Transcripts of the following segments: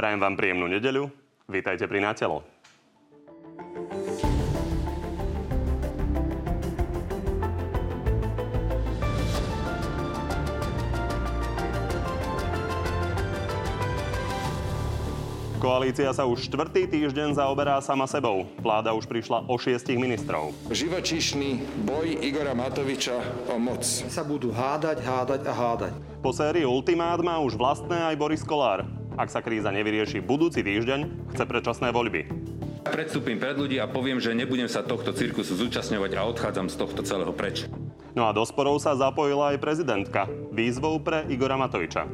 Prajem vám príjemnú nedeľu. Vítajte pri Natelo. Koalícia sa už štvrtý týždeň zaoberá sama sebou. Vláda už prišla o šiestich ministrov. Živočíšny boj Igora Matoviča o moc. sa budú hádať, hádať a hádať. Po sérii ultimát má už vlastné aj Boris Kolár. Ak sa kríza nevyrieši budúci týždeň, chce predčasné voľby. Predstúpim pred ľudí a poviem, že nebudem sa tohto cirkusu zúčastňovať a odchádzam z tohto celého preč. No a do sporov sa zapojila aj prezidentka výzvou pre Igora Matoviča.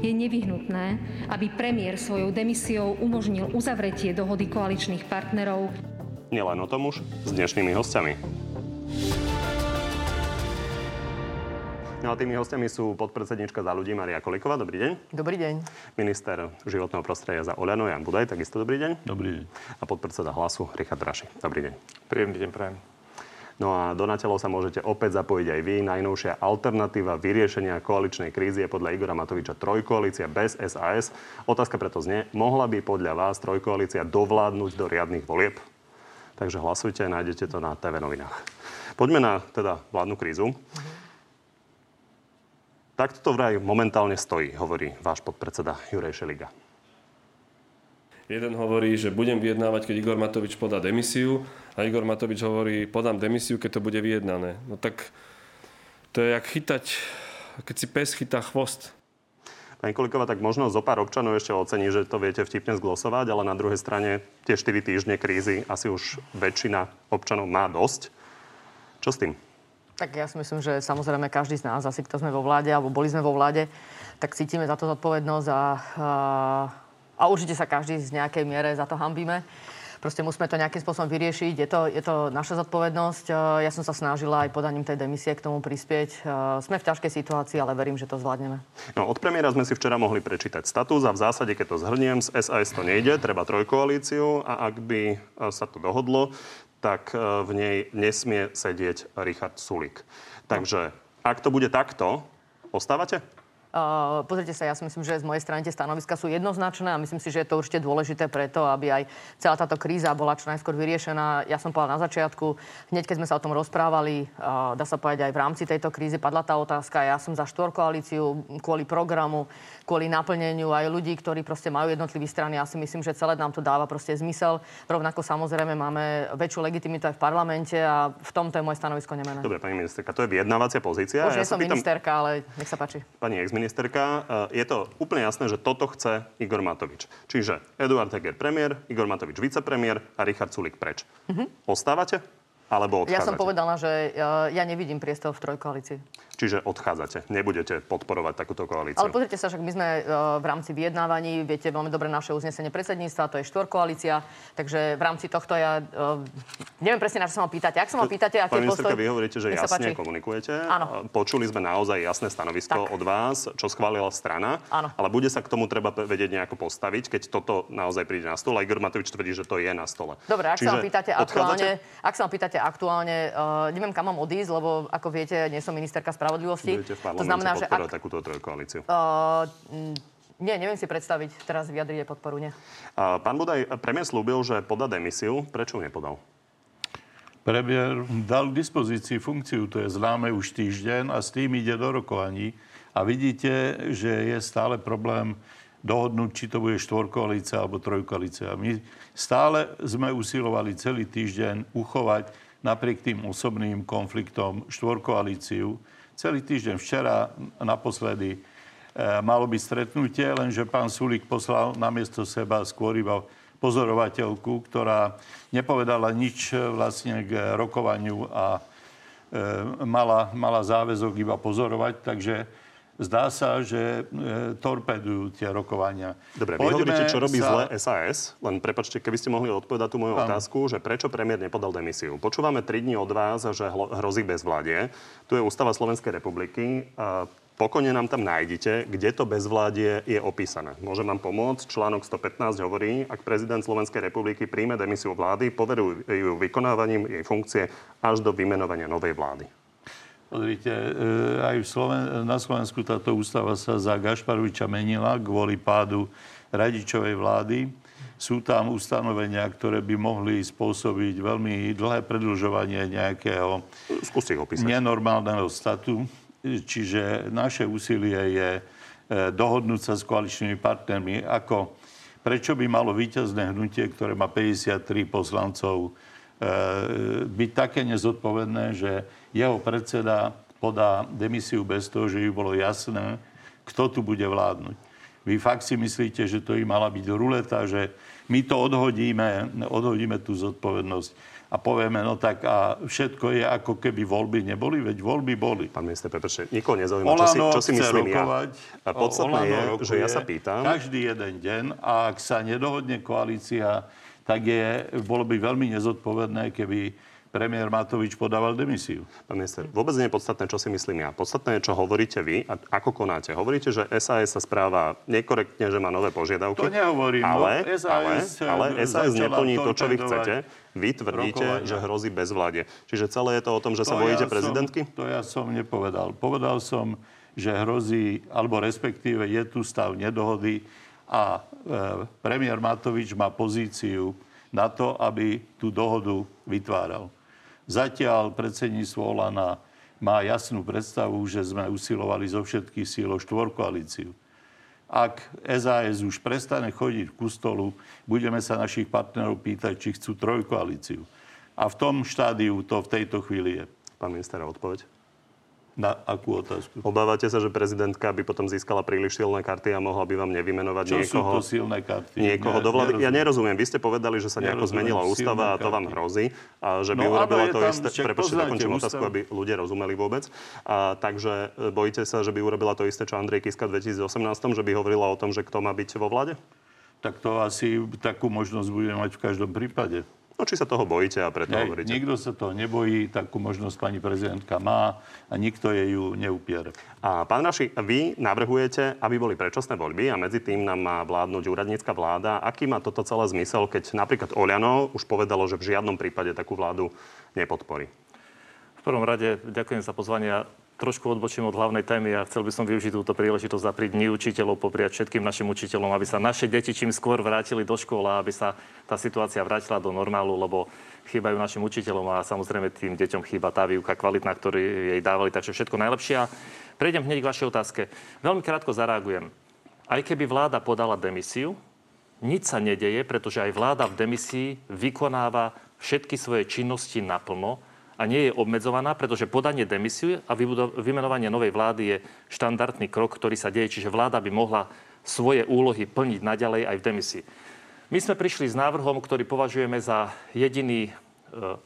Je nevyhnutné, aby premiér svojou demisiou umožnil uzavretie dohody koaličných partnerov. Nielen o tom už s dnešnými hostiami. No a tými hostiami sú podpredsednička za ľudí Maria Koliková. Dobrý deň. Dobrý deň. Minister životného prostredia za Oľano Jan Budaj. Takisto dobrý deň. Dobrý deň. A podpredseda hlasu Richard Raši. Dobrý deň. Príjemný deň prajem. No a do sa môžete opäť zapojiť aj vy. Najnovšia alternatíva vyriešenia koaličnej krízy je podľa Igora Matoviča trojkoalícia bez SAS. Otázka preto znie, mohla by podľa vás trojkoalícia dovládnuť do riadnych volieb? Takže hlasujte, nájdete to na TV novinách. Poďme na teda vládnu krízu. Takto to vraj momentálne stojí, hovorí váš podpredseda Juraj Šeliga. Jeden hovorí, že budem vyjednávať, keď Igor Matovič podá demisiu a Igor Matovič hovorí, podám demisiu, keď to bude vyjednané. No tak to je jak chytať, keď si pes chytá chvost. Pani Koliková, tak možno zo pár občanov ešte ocení, že to viete vtipne zglosovať, ale na druhej strane tie 4 týždne krízy asi už väčšina občanov má dosť. Čo s tým? Tak ja si myslím, že samozrejme každý z nás, asi kto sme vo vláde, alebo boli sme vo vláde, tak cítime za to zodpovednosť a, a, a určite sa každý z nejakej miere za to hambíme. Proste musíme to nejakým spôsobom vyriešiť. Je to, je to naša zodpovednosť. Ja som sa snažila aj podaním tej demisie k tomu prispieť. Sme v ťažkej situácii, ale verím, že to zvládneme. No, od premiéra sme si včera mohli prečítať status a v zásade, keď to zhrniem, z SAS to nejde, treba trojkoalíciu a ak by sa to dohodlo, tak v nej nesmie sedieť Richard Sulik. Takže ak to bude takto, ostávate? Uh, pozrite sa, ja si myslím, že z mojej strany tie stanoviska sú jednoznačné a myslím si, že je to určite dôležité preto, aby aj celá táto kríza bola čo najskôr vyriešená. Ja som povedala na začiatku, hneď keď sme sa o tom rozprávali, uh, dá sa povedať aj v rámci tejto krízy, padla tá otázka. Ja som za štvorkoalíciu kvôli programu, kvôli naplneniu aj ľudí, ktorí proste majú jednotlivé strany. Ja si myslím, že celé nám to dáva proste zmysel. Rovnako samozrejme máme väčšiu legitimitu aj v parlamente a v tomto je moje stanovisko nemené. Dobre, pani ministerka, to je vyjednávacia pozícia. Už ja som pýtam... ministerka, ale nech sa páči. Pani ministerka, je to úplne jasné, že toto chce Igor Matovič. Čiže Eduard Heger premiér, Igor Matovič vicepremiér a Richard Sulik preč. Mm-hmm. Ostávate? Alebo odchádzate? Ja som povedala, že ja, ja nevidím priestor v trojkoalícii. Čiže odchádzate, nebudete podporovať takúto koalíciu. Ale pozrite sa, že my sme v rámci vyjednávaní, viete veľmi dobre naše uznesenie predsedníctva, to je štvorkoalícia, takže v rámci tohto ja neviem presne, na čo sa ma pýtate. Ak sa ma pýtate, aký Pani postoj... vy hovoríte, že jasne komunikujete. Áno. Počuli sme naozaj jasné stanovisko Tak. od vás, čo schválila strana. Áno. Ale bude sa k tomu treba vedieť nejako postaviť, keď toto naozaj príde na stole. A Igor Matovič tvrdí, že to je na stole. Dobre, ak sa ma pýtate aktuálne, ak sa ma pýtate aktuálne, uh, neviem, kam mám odísť, lebo ako viete, nie som ministerka spravodlivosti. Budete v to znamená, že ak, takúto trojkoalíciu. uh, nie, neviem si predstaviť teraz vyjadriť podporu, nie. A Pán Budaj, premiér slúbil, že podá demisiu. Prečo ju nepodal? Premiér dal k dispozícii funkciu, to je známe už týždeň a s tým ide do rokovaní. A vidíte, že je stále problém dohodnúť, či to bude štvorkoalícia alebo trojkoalícia. My stále sme usilovali celý týždeň uchovať napriek tým osobným konfliktom štvorkoalíciu. Celý týždeň včera naposledy e, malo byť stretnutie, lenže pán Sulík poslal namiesto seba skôr iba pozorovateľku, ktorá nepovedala nič e, vlastne k rokovaniu a e, mala, mala záväzok iba pozorovať, takže zdá sa, že e, torpedujú tie rokovania. Dobre, vy hovoríte, čo robí sa... zle SAS, len prepačte, keby ste mohli odpovedať tú moju Áno. otázku, že prečo premiér nepodal demisiu. Počúvame 3 dní od vás, že hrozí bezvládie. Tu je Ústava Slovenskej republiky. A pokojne nám tam nájdete, kde to bezvládie je opísané. Môžem vám pomôcť. Článok 115 hovorí, ak prezident Slovenskej republiky príjme demisiu vlády, poveruje ju vykonávaním jej funkcie až do vymenovania novej vlády. Pozrite, e, aj v Sloven- na Slovensku táto ústava sa za Gašparoviča menila kvôli pádu radičovej vlády. Sú tam ustanovenia, ktoré by mohli spôsobiť veľmi dlhé predlžovanie nejakého nenormálneho statu. Čiže naše úsilie je e, dohodnúť sa s koaličnými partnermi, ako prečo by malo víťazné hnutie, ktoré má 53 poslancov, e, byť také nezodpovedné, že jeho predseda podá demisiu bez toho, že by bolo jasné, kto tu bude vládnuť. Vy fakt si myslíte, že to im mala byť ruleta, že my to odhodíme, odhodíme tú zodpovednosť a povieme, no tak a všetko je ako keby voľby neboli, veď voľby boli. Pán minister Petrše, nikoho nezaujíma, čo si, čo si myslím rokovať, ja. Podstatné Olano je, rokuje že ja sa pýtam, Každý jeden deň a ak sa nedohodne koalícia, tak je, bolo by veľmi nezodpovedné, keby premiér Matovič podával demisiu. Pán minister, vôbec nie je podstatné, čo si myslím ja. Podstatné je, čo hovoríte vy a ako konáte. Hovoríte, že SAS sa správa nekorektne, že má nové požiadavky. To nehovorím, no, Ale, SAS, ale, ale SAS neplní to, čo vy chcete. Vy tvrdíte, rokovania. že hrozí bezvládie. Čiže celé je to o tom, že sa bojíte ja prezidentky? Som, to ja som nepovedal. Povedal som, že hrozí, alebo respektíve je tu stav nedohody a e, premiér Matovič má pozíciu na to, aby tú dohodu vytváral. Zatiaľ predsedníctvo Olana má jasnú predstavu, že sme usilovali zo všetkých síl o štvorkoalíciu. Ak SAS už prestane chodiť ku stolu, budeme sa našich partnerov pýtať, či chcú trojkoalíciu. A v tom štádiu to v tejto chvíli je. Pán minister, odpoveď. Na akú otázku? Obávate sa, že prezidentka by potom získala príliš silné karty a mohla by vám nevymenovať Čo sú niekoho, to silné karty? niekoho Ne- do vlády? Ja nerozumiem. nerozumiem. Vy ste povedali, že sa nejako Nerozumiem. zmenila ústava a to vám hrozí. A že by No, urobila to tam- isté. Prepačte, dokončím otázku, aby ľudia rozumeli vôbec. A, takže bojíte sa, že by urobila to isté, čo Andrej Kiska v 2018, že by hovorila o tom, že kto má byť vo vláde? Tak to asi takú možnosť budeme mať v každom prípade. No, či sa toho bojíte a preto Hej, hovoríte. nikto sa toho nebojí, takú možnosť pani prezidentka má a nikto jej ju neupiere. A pán Raši, vy navrhujete, aby boli predčasné voľby a medzi tým nám má vládnuť úradnícka vláda. Aký má toto celé zmysel, keď napríklad Oľano už povedalo, že v žiadnom prípade takú vládu nepodporí? V prvom rade ďakujem za pozvanie. Trošku odbočím od hlavnej témy a chcel by som využiť túto príležitosť za pri dni učiteľov popriať všetkým našim učiteľom, aby sa naše deti čím skôr vrátili do škôl a aby sa tá situácia vrátila do normálu, lebo chýbajú našim učiteľom a samozrejme tým deťom chýba tá výuka kvalitná, ktorú jej dávali. Takže všetko najlepšie. A prejdem hneď k vašej otázke. Veľmi krátko zareagujem. Aj keby vláda podala demisiu, nič sa nedeje, pretože aj vláda v demisii vykonáva všetky svoje činnosti naplno a nie je obmedzovaná, pretože podanie demisie a vymenovanie novej vlády je štandardný krok, ktorý sa deje, čiže vláda by mohla svoje úlohy plniť naďalej aj v demisii. My sme prišli s návrhom, ktorý považujeme za jediný e,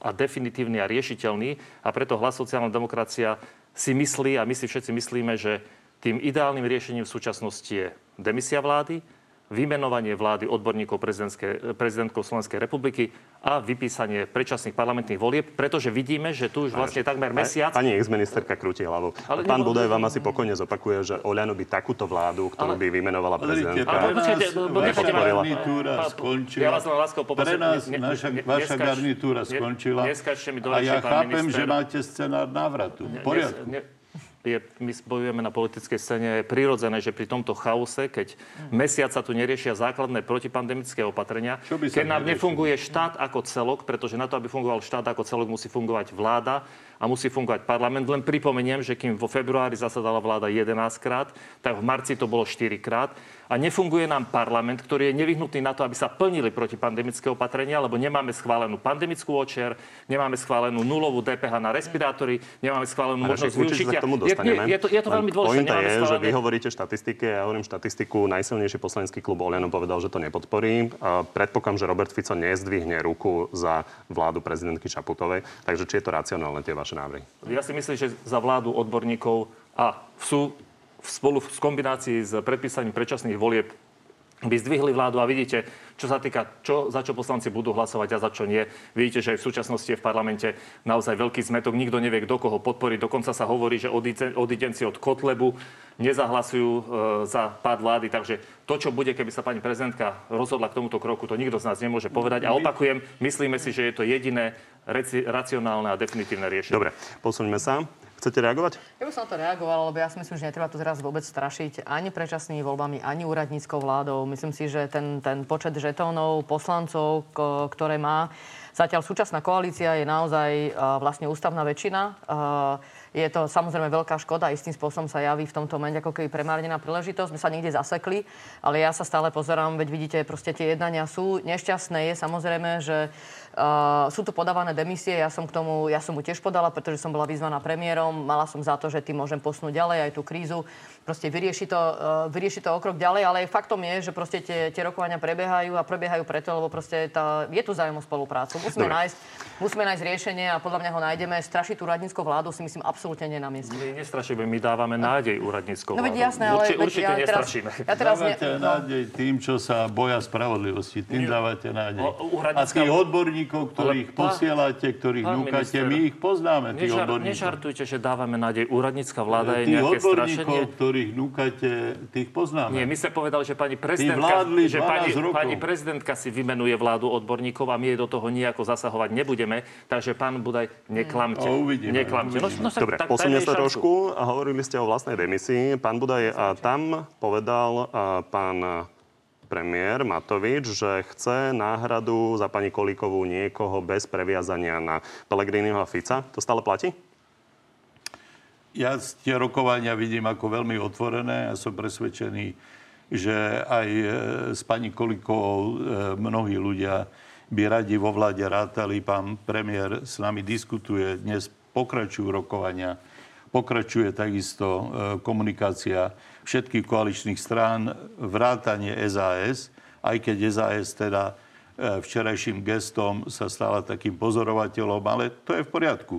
a definitívny a riešiteľný a preto hlas sociálna demokracia si myslí a my si všetci myslíme, že tým ideálnym riešením v súčasnosti je demisia vlády, vymenovanie vlády odborníkov prezidentkou Slovenskej republiky a vypísanie predčasných parlamentných volieb, pretože vidíme, že tu už vlastne takmer mesiac... Pani ex-ministerka krúti hlavou. Ale Pán nebo- Budaj vám asi pokojne zopakuje, že Oľano by takúto vládu, ktorú Ale- by vymenovala prezidentka. Ale počkajte, bo- bo vaša nechajte ma- garnitúra skončila. Ja vás len láskavo poprosím, Pre nás ne- naša, ne- vaša garnitúra skončila. neskáčte mi do a ja chápem, minister. že máte scenár návratu. V poriadku. Je, my bojujeme na politickej scéne. Je prirodzené, že pri tomto chaose, keď mesiac sa tu neriešia základné protipandemické opatrenia, keď nám neriešilo? nefunguje štát ako celok, pretože na to, aby fungoval štát ako celok, musí fungovať vláda a musí fungovať parlament. Len pripomeniem, že kým vo februári zasadala vláda 11 krát, tak v marci to bolo 4 krát. A nefunguje nám parlament, ktorý je nevyhnutný na to, aby sa plnili protipandemické opatrenia, lebo nemáme schválenú pandemickú očier, nemáme schválenú nulovú DPH na respirátory, nemáme schválenú Ale možnosť využitia. k tomu Je- dostaneme. Je, to, je to veľmi dôležité. Pointa je, že vy schválené- hovoríte štatistiky, ja hovorím štatistiku, najsilnejší poslanecký klub Oľano povedal, že to nepodporí. A predpokladám, že Robert Fico nezdvihne ruku za vládu prezidentky Čaputovej. Takže či je to racionálne, tie vaše návrhy? Ja si myslím, že za vládu odborníkov a sú spolu v kombinácii s predpísaním predčasných volieb by zdvihli vládu a vidíte, čo sa týka, čo, za čo poslanci budú hlasovať a za čo nie. Vidíte, že aj v súčasnosti je v parlamente naozaj veľký zmetok. Nikto nevie, kto koho podporí. Dokonca sa hovorí, že odidenci od Kotlebu nezahlasujú e, za pád vlády. Takže to, čo bude, keby sa pani prezidentka rozhodla k tomuto kroku, to nikto z nás nemôže povedať. A opakujem, myslíme si, že je to jediné racionálne a definitívne riešenie. Dobre, posuňme sa. Chcete reagovať? Ja by som na to reagovala, lebo ja si myslím, že netreba tu teraz vôbec strašiť ani predčasnými voľbami, ani úradníckou vládou. Myslím si, že ten, ten počet žetónov, poslancov, ktoré má zatiaľ súčasná koalícia, je naozaj uh, vlastne ústavná väčšina. Uh, je to samozrejme veľká škoda, istým spôsobom sa javí v tomto momente ako keby premárnená príležitosť. My sa niekde zasekli, ale ja sa stále pozerám, veď vidíte, proste tie jednania sú. Nešťastné je samozrejme, že uh, sú tu podávané demisie. Ja som k tomu, ja som mu tiež podala, pretože som bola vyzvaná premiérom. Mala som za to, že tým môžem posunúť ďalej aj tú krízu. Proste vyrieši to, uh, vyrieši to o krok ďalej, ale faktom je, že proste tie, tie rokovania prebiehajú a prebiehajú preto, lebo proste tá, je tu zájem o spoluprácu. Musíme nájsť, musíme nájsť riešenie a podľa mňa ho nájdeme. Strašiť tú radníckou vládu si myslím absolútne nie na mieste. My nestrašíme, my dávame nádej úradníckou No veď vládou. jasné, ale Určite, veď určite ja teraz, nestrašíme. ja teraz ne, Dávate no, nádej tým, čo sa boja spravodlivosti. Tým dávate nádej. O- A úradnícka- tých odborníkov, ktorých Ale pán- posielate, ktorých núkate, minister, my ich poznáme, tých Nežar, odborníkov. nežartujte, že dávame nádej. Úradnícka vláda je Tých nejaké odborníkov, strašenie. ktorých núkate, tých poznáme. Nie, my sme povedali, že pani prezidentka, že pani, 12 rokov. pani prezidentka si vymenuje vládu odborníkov a my jej do toho nejako zasahovať nebudeme. Takže pán Budaj, neklamte. No, uvidíme, neklamte. No, no, však Dobre, tak posunie sa trošku. A hovorili ste o vlastnej demisii. Pán Budaj, a tam povedal a, pán premiér Matovič, že chce náhradu za pani Kolíkovú niekoho bez previazania na Pellegriniho a Fica. To stále platí? Ja tie rokovania vidím ako veľmi otvorené. Ja som presvedčený, že aj e, s pani Kolikovou e, mnohí ľudia by radi vo vláde rátali. Pán premiér s nami diskutuje. Dnes pokračujú rokovania. Pokračuje takisto e, komunikácia všetkých koaličných strán, vrátanie SAS, aj keď SAS teda e, včerajším gestom sa stala takým pozorovateľom, ale to je v poriadku.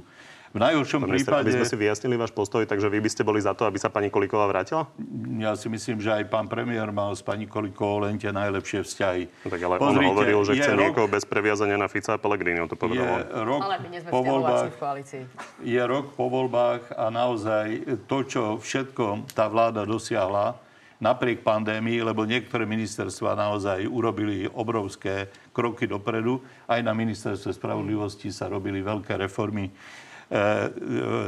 V najhoršom Pán prípade... aby sme si vyjasnili váš postoj, takže vy by ste boli za to, aby sa pani Kolíková vrátila? Ja si myslím, že aj pán premiér mal s pani Kolikovou len tie najlepšie vzťahy. No tak ale Pozrite, on hovoril, že je chce rok- niekoho bez previazania na Fica a Pellegriniho, to Je povedal on. rok ale my nie sme po voľbách, v koalícii. je rok po voľbách a naozaj to, čo všetko tá vláda dosiahla, napriek pandémii, lebo niektoré ministerstva naozaj urobili obrovské kroky dopredu. Aj na ministerstve spravodlivosti sa robili veľké reformy. E, e,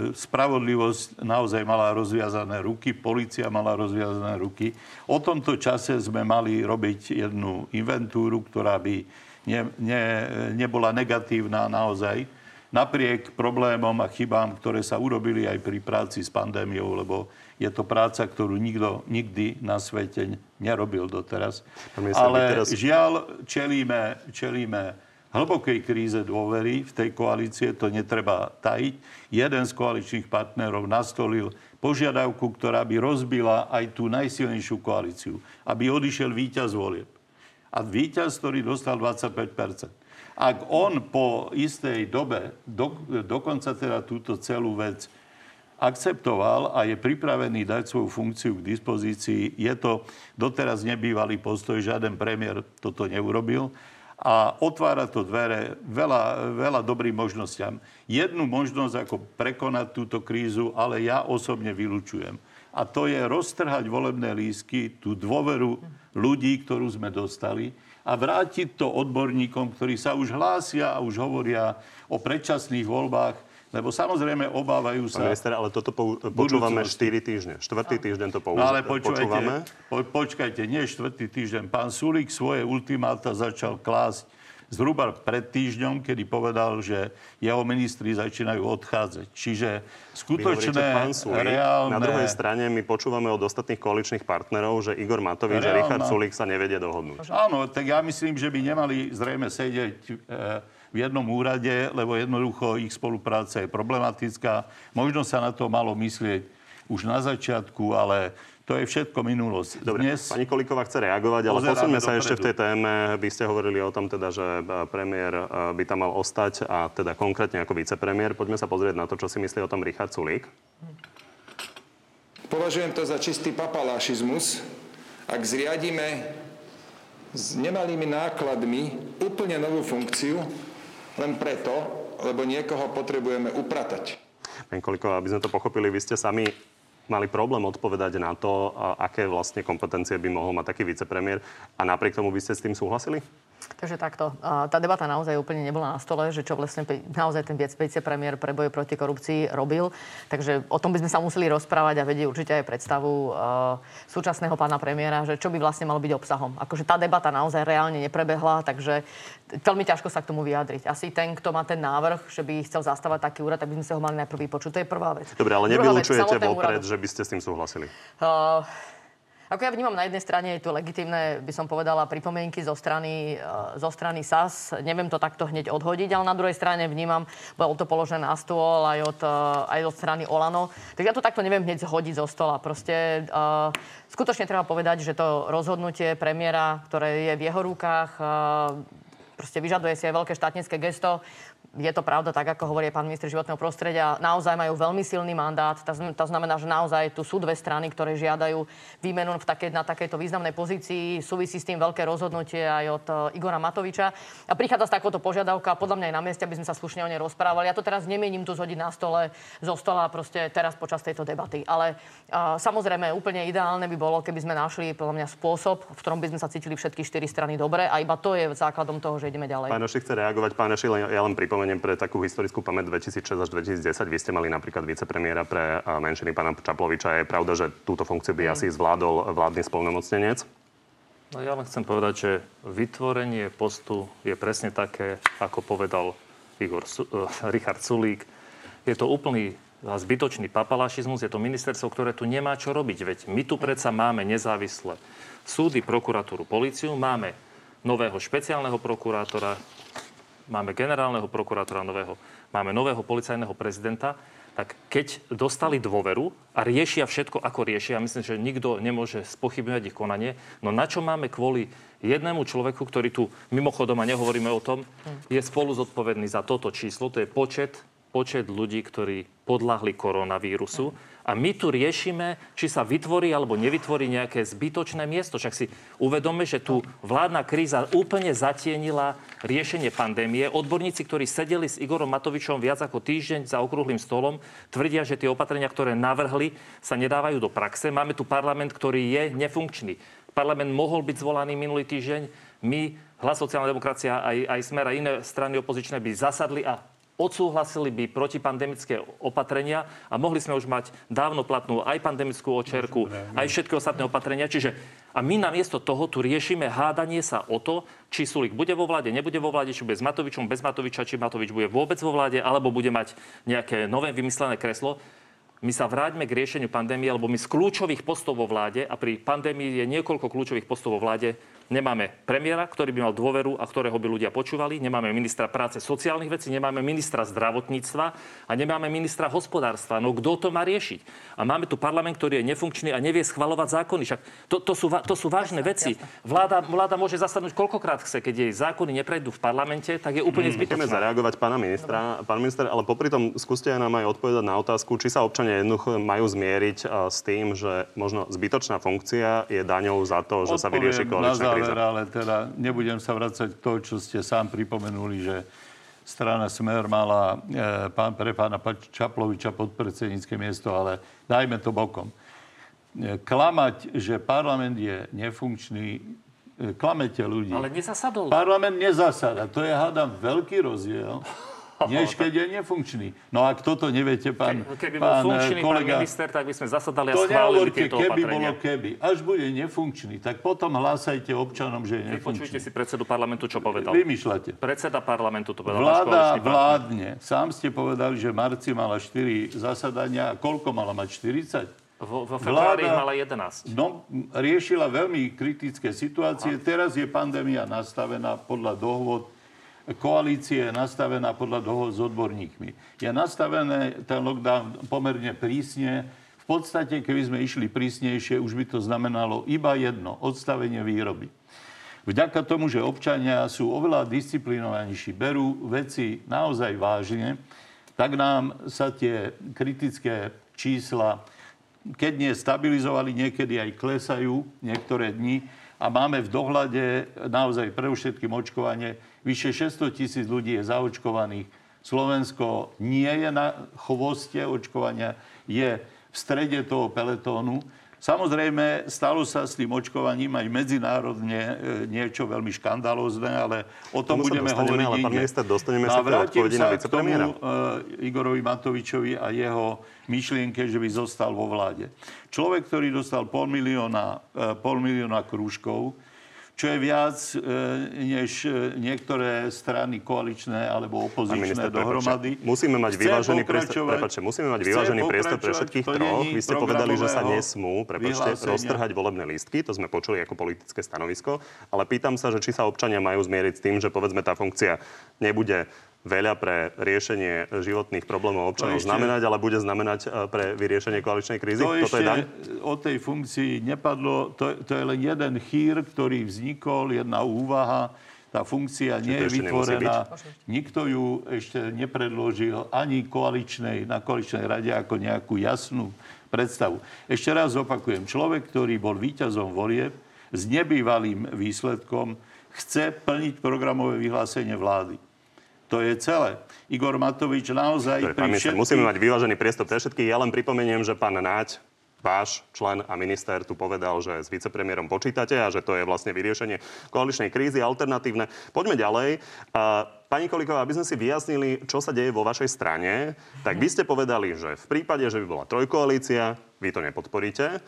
spravodlivosť naozaj mala rozviazané ruky, policia mala rozviazané ruky. O tomto čase sme mali robiť jednu inventúru, ktorá by ne, ne, nebola negatívna naozaj, napriek problémom a chybám, ktoré sa urobili aj pri práci s pandémiou, lebo je to práca, ktorú nikto nikdy na svete nerobil doteraz. Ale teraz- žiaľ, čelíme, čelíme hlbokej kríze dôvery v tej koalície, to netreba tajiť. Jeden z koaličných partnerov nastolil požiadavku, ktorá by rozbila aj tú najsilnejšiu koalíciu, aby odišiel víťaz volieb. A víťaz, ktorý dostal 25% Ak on po istej dobe, do, dokonca teda túto celú vec akceptoval a je pripravený dať svoju funkciu k dispozícii. Je to doteraz nebývalý postoj, žiaden premiér toto neurobil a otvára to dvere veľa, veľa dobrým možnostiam. Jednu možnosť, ako prekonať túto krízu, ale ja osobne vylučujem. A to je roztrhať volebné lísky, tú dôveru ľudí, ktorú sme dostali a vrátiť to odborníkom, ktorí sa už hlásia a už hovoria o predčasných voľbách, lebo samozrejme obávajú Pán sa... minister, ale toto po, počúvame budúcnosti. 4 týždne. Štvrtý týždeň to No ale počúvame. po, počkajte, nie štvrtý týždeň. Pán Sulík svoje ultimáta začal klásť zhruba pred týždňom, kedy povedal, že jeho ministri začínajú odchádzať. Čiže skutočné, pán reálne... Na druhej strane my počúvame od ostatných koaličných partnerov, že Igor Matovič a Reálna- Richard Sulík sa nevedia dohodnúť. Áno, tak ja myslím, že by nemali zrejme sedieť e, v jednom úrade, lebo jednoducho ich spolupráca je problematická. Možno sa na to malo myslieť už na začiatku, ale to je všetko minulosť. Dobre, Dnes... pani Kolíková chce reagovať, ale posuňme sa ešte v tej téme. Vy ste hovorili o tom teda, že e, premiér e, by tam mal ostať a teda konkrétne ako vicepremiér. Poďme sa pozrieť na to, čo si myslí o tom Richard Sulík. Považujem to za čistý papalášizmus, ak zriadíme s nemalými nákladmi úplne novú funkciu, len preto, lebo niekoho potrebujeme upratať. Pani Kolíková, aby sme to pochopili, vy ste sami mali problém odpovedať na to, aké vlastne kompetencie by mohol mať taký vicepremiér a napriek tomu by ste s tým súhlasili? Takže takto. Tá debata naozaj úplne nebola na stole, že čo vlastne naozaj ten vicepremiér pre boj proti korupcii robil. Takže o tom by sme sa museli rozprávať a vedieť určite aj predstavu uh, súčasného pána premiéra, že čo by vlastne malo byť obsahom. Akože tá debata naozaj reálne neprebehla, takže veľmi ťažko sa k tomu vyjadriť. Asi ten, kto má ten návrh, že by chcel zastávať taký úrad, tak by sme sa ho mali najprv vypočuť. To je prvá vec. Dobre, ale nevylučujete vopred, že by ste s tým súhlasili? Uh, ako ja vnímam, na jednej strane je tu legitimné, by som povedala, pripomienky zo strany, e, zo strany SAS. Neviem to takto hneď odhodiť, ale na druhej strane vnímam, bolo to položené na stôl aj od, e, aj od strany Olano. Tak ja to takto neviem hneď zhodiť zo stola. Proste uh, skutočne treba povedať, že to rozhodnutie premiéra, ktoré je v jeho rukách, uh, proste vyžaduje si aj veľké štátnické gesto je to pravda, tak ako hovorí pán minister životného prostredia, naozaj majú veľmi silný mandát. To znamená, že naozaj tu sú dve strany, ktoré žiadajú výmenu v také, na takejto významnej pozícii. Súvisí s tým veľké rozhodnutie aj od uh, Igora Matoviča. A prichádza s takouto požiadavka, podľa mňa aj na mieste, aby sme sa slušne o nej rozprávali. Ja to teraz nemienim tu zhodiť na stole zo stola proste teraz počas tejto debaty. Ale uh, samozrejme úplne ideálne by bolo, keby sme našli podľa mňa spôsob, v ktorom by sme sa cítili všetky štyri strany dobre a iba to je základom toho, že ideme ďalej. Pán Oši chce reagovať. Pán Oši, ja len pripomínam, pripomeniem pre takú historickú pamäť 2006 až 2010. Vy ste mali napríklad vicepremiéra pre menšiny pána Čaploviča. Je pravda, že túto funkciu by mm. asi zvládol vládny spolnomocnenec? No ja len chcem povedať, že vytvorenie postu je presne také, ako povedal Igor uh, Richard Sulík. Je to úplný zbytočný papalašizmus, je to ministerstvo, ktoré tu nemá čo robiť. Veď my tu predsa máme nezávislé súdy, prokuratúru, políciu, máme nového špeciálneho prokurátora, máme generálneho prokurátora nového, máme nového policajného prezidenta, tak keď dostali dôveru a riešia všetko, ako riešia, myslím, že nikto nemôže spochybňovať ich konanie, no na čo máme kvôli jednému človeku, ktorý tu mimochodom, a nehovoríme o tom, je spolu zodpovedný za toto číslo, to je počet, počet ľudí, ktorí podľahli koronavírusu a my tu riešime, či sa vytvorí alebo nevytvorí nejaké zbytočné miesto. Však si uvedome, že tu vládna kríza úplne zatienila riešenie pandémie. Odborníci, ktorí sedeli s Igorom Matovičom viac ako týždeň za okrúhlym stolom, tvrdia, že tie opatrenia, ktoré navrhli, sa nedávajú do praxe. Máme tu parlament, ktorý je nefunkčný. Parlament mohol byť zvolaný minulý týždeň. My, Hlas sociálna demokracia, aj, aj Smer a iné strany opozičné by zasadli a odsúhlasili by protipandemické opatrenia a mohli sme už mať dávno platnú aj pandemickú očerku, aj všetky ostatné opatrenia. Čiže a my namiesto toho tu riešime hádanie sa o to, či Sulik bude vo vláde, nebude vo vláde, či bude s Matovičom, bez Matoviča, či Matovič bude vôbec vo vláde, alebo bude mať nejaké nové vymyslené kreslo my sa vráťme k riešeniu pandémie, lebo my z kľúčových postov vo vláde, a pri pandémii je niekoľko kľúčových postov vo vláde, Nemáme premiéra, ktorý by mal dôveru a ktorého by ľudia počúvali. Nemáme ministra práce sociálnych vecí, nemáme ministra zdravotníctva a nemáme ministra hospodárstva. No kto to má riešiť? A máme tu parlament, ktorý je nefunkčný a nevie schvalovať zákony. Však to, to, sú, to sú vážne veci. Vláda, vláda môže zasadnúť koľkokrát chce. Keď jej zákony neprejdú v parlamente, tak je úplne zbytočná. Chceme zareagovať pána ministra. Pán minister, ale popri tom skúste nám aj odpovedať na otázku, či sa občania jednoducho majú zmieriť s tým, že možno zbytočná funkcia je daňou za to, že Odpoviem sa vyrieši koaličná záver, ale teda nebudem sa vracať k tomu, čo ste sám pripomenuli, že strana Smer mala e, pán, pre pána Čaploviča podpredsednícke miesto, ale dajme to bokom. E, klamať, že parlament je nefunkčný, e, klamete ľudí. Ale nezasadol. Parlament nezasada. To je, hádam, veľký rozdiel než keď je nefunkčný. No ak toto neviete, pán Keby bol pán funkčný kolega, pán minister, tak by sme zasadali a to schválili tieto keby opatrenia. bolo keby. Až bude nefunkčný, tak potom hlásajte občanom, že je nefunkčný. Vypočujte si predsedu parlamentu, čo povedal. Vymýšľate. Predseda parlamentu to povedal. Vláda vládne. Sám ste povedali, že Marci mala 4 zasadania. A koľko mala mať? 40? Vo, vo februári mala 11. No, riešila veľmi kritické situácie. Aha. Teraz je pandémia nastavená podľa dohôd koalície je nastavená podľa dohod s odborníkmi. Je nastavené ten lockdown pomerne prísne. V podstate, keby sme išli prísnejšie, už by to znamenalo iba jedno, odstavenie výroby. Vďaka tomu, že občania sú oveľa disciplinovanejší, berú veci naozaj vážne, tak nám sa tie kritické čísla, keď nie stabilizovali, niekedy aj klesajú niektoré dni a máme v dohľade naozaj pre všetkým očkovanie Vyše 600 tisíc ľudí je zaočkovaných. Slovensko nie je na chvoste očkovania, je v strede toho peletónu. Samozrejme, stalo sa s tým očkovaním aj medzinárodne e, niečo veľmi škandalózne, ale o tom Tomu budeme hovoriť ale pán minister, dostaneme No sa k odpovedi na tomu uh, Igorovi Matovičovi a jeho myšlienke, že by zostal vo vláde. Človek, ktorý dostal pol milióna, uh, pol milióna krúžkov, čo je viac e, než e, niektoré strany koaličné alebo Pán minister, opozičné dohromady. prepáčte, musíme mať vyvážený priestor, prepáčte, musíme mať vyvážený priestor pre všetkých troch. Vy ste povedali, že sa nesmú, vyhlásenia. roztrhať volebné lístky, to sme počuli ako politické stanovisko, ale pýtam sa, že či sa občania majú zmieriť s tým, že povedzme tá funkcia nebude veľa pre riešenie životných problémov občanov ešte- znamenať, ale bude znamenať e, pre vyriešenie koaličnej krízy. To Toto ešte je daň? o tej funkcii nepadlo. To, to je len jeden chýr, ktorý vznikol, jedna úvaha. Tá funkcia nie to je vytvorená. Nikto ju ešte nepredložil ani koaličnej, na koaličnej rade ako nejakú jasnú predstavu. Ešte raz opakujem. Človek, ktorý bol víťazom volieb s nebývalým výsledkom, chce plniť programové vyhlásenie vlády. To je celé. Igor Matovič naozaj Dobre, pri Pán všetkých... musíme mať vyvážený priestor pre všetkých. Ja len pripomeniem, že pán Náď, váš člen a minister tu povedal, že s vicepremiérom počítate a že to je vlastne vyriešenie koaličnej krízy alternatívne. Poďme ďalej. Pani Kolíková, aby sme si vyjasnili, čo sa deje vo vašej strane, tak vy ste povedali, že v prípade, že by bola trojkoalícia, vy to nepodporíte.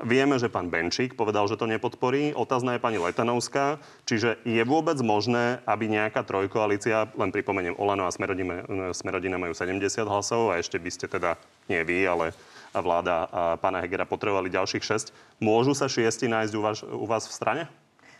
Vieme, že pán Benčík povedal, že to nepodporí. Otázna je pani Letanovská. Čiže je vôbec možné, aby nejaká trojkoalícia, len pripomeniem, Olano a Smerodina majú 70 hlasov a ešte by ste teda, nie vy, ale vláda pána Hegera potrebovali ďalších 6. Môžu sa šiesti nájsť u vás, u vás v strane?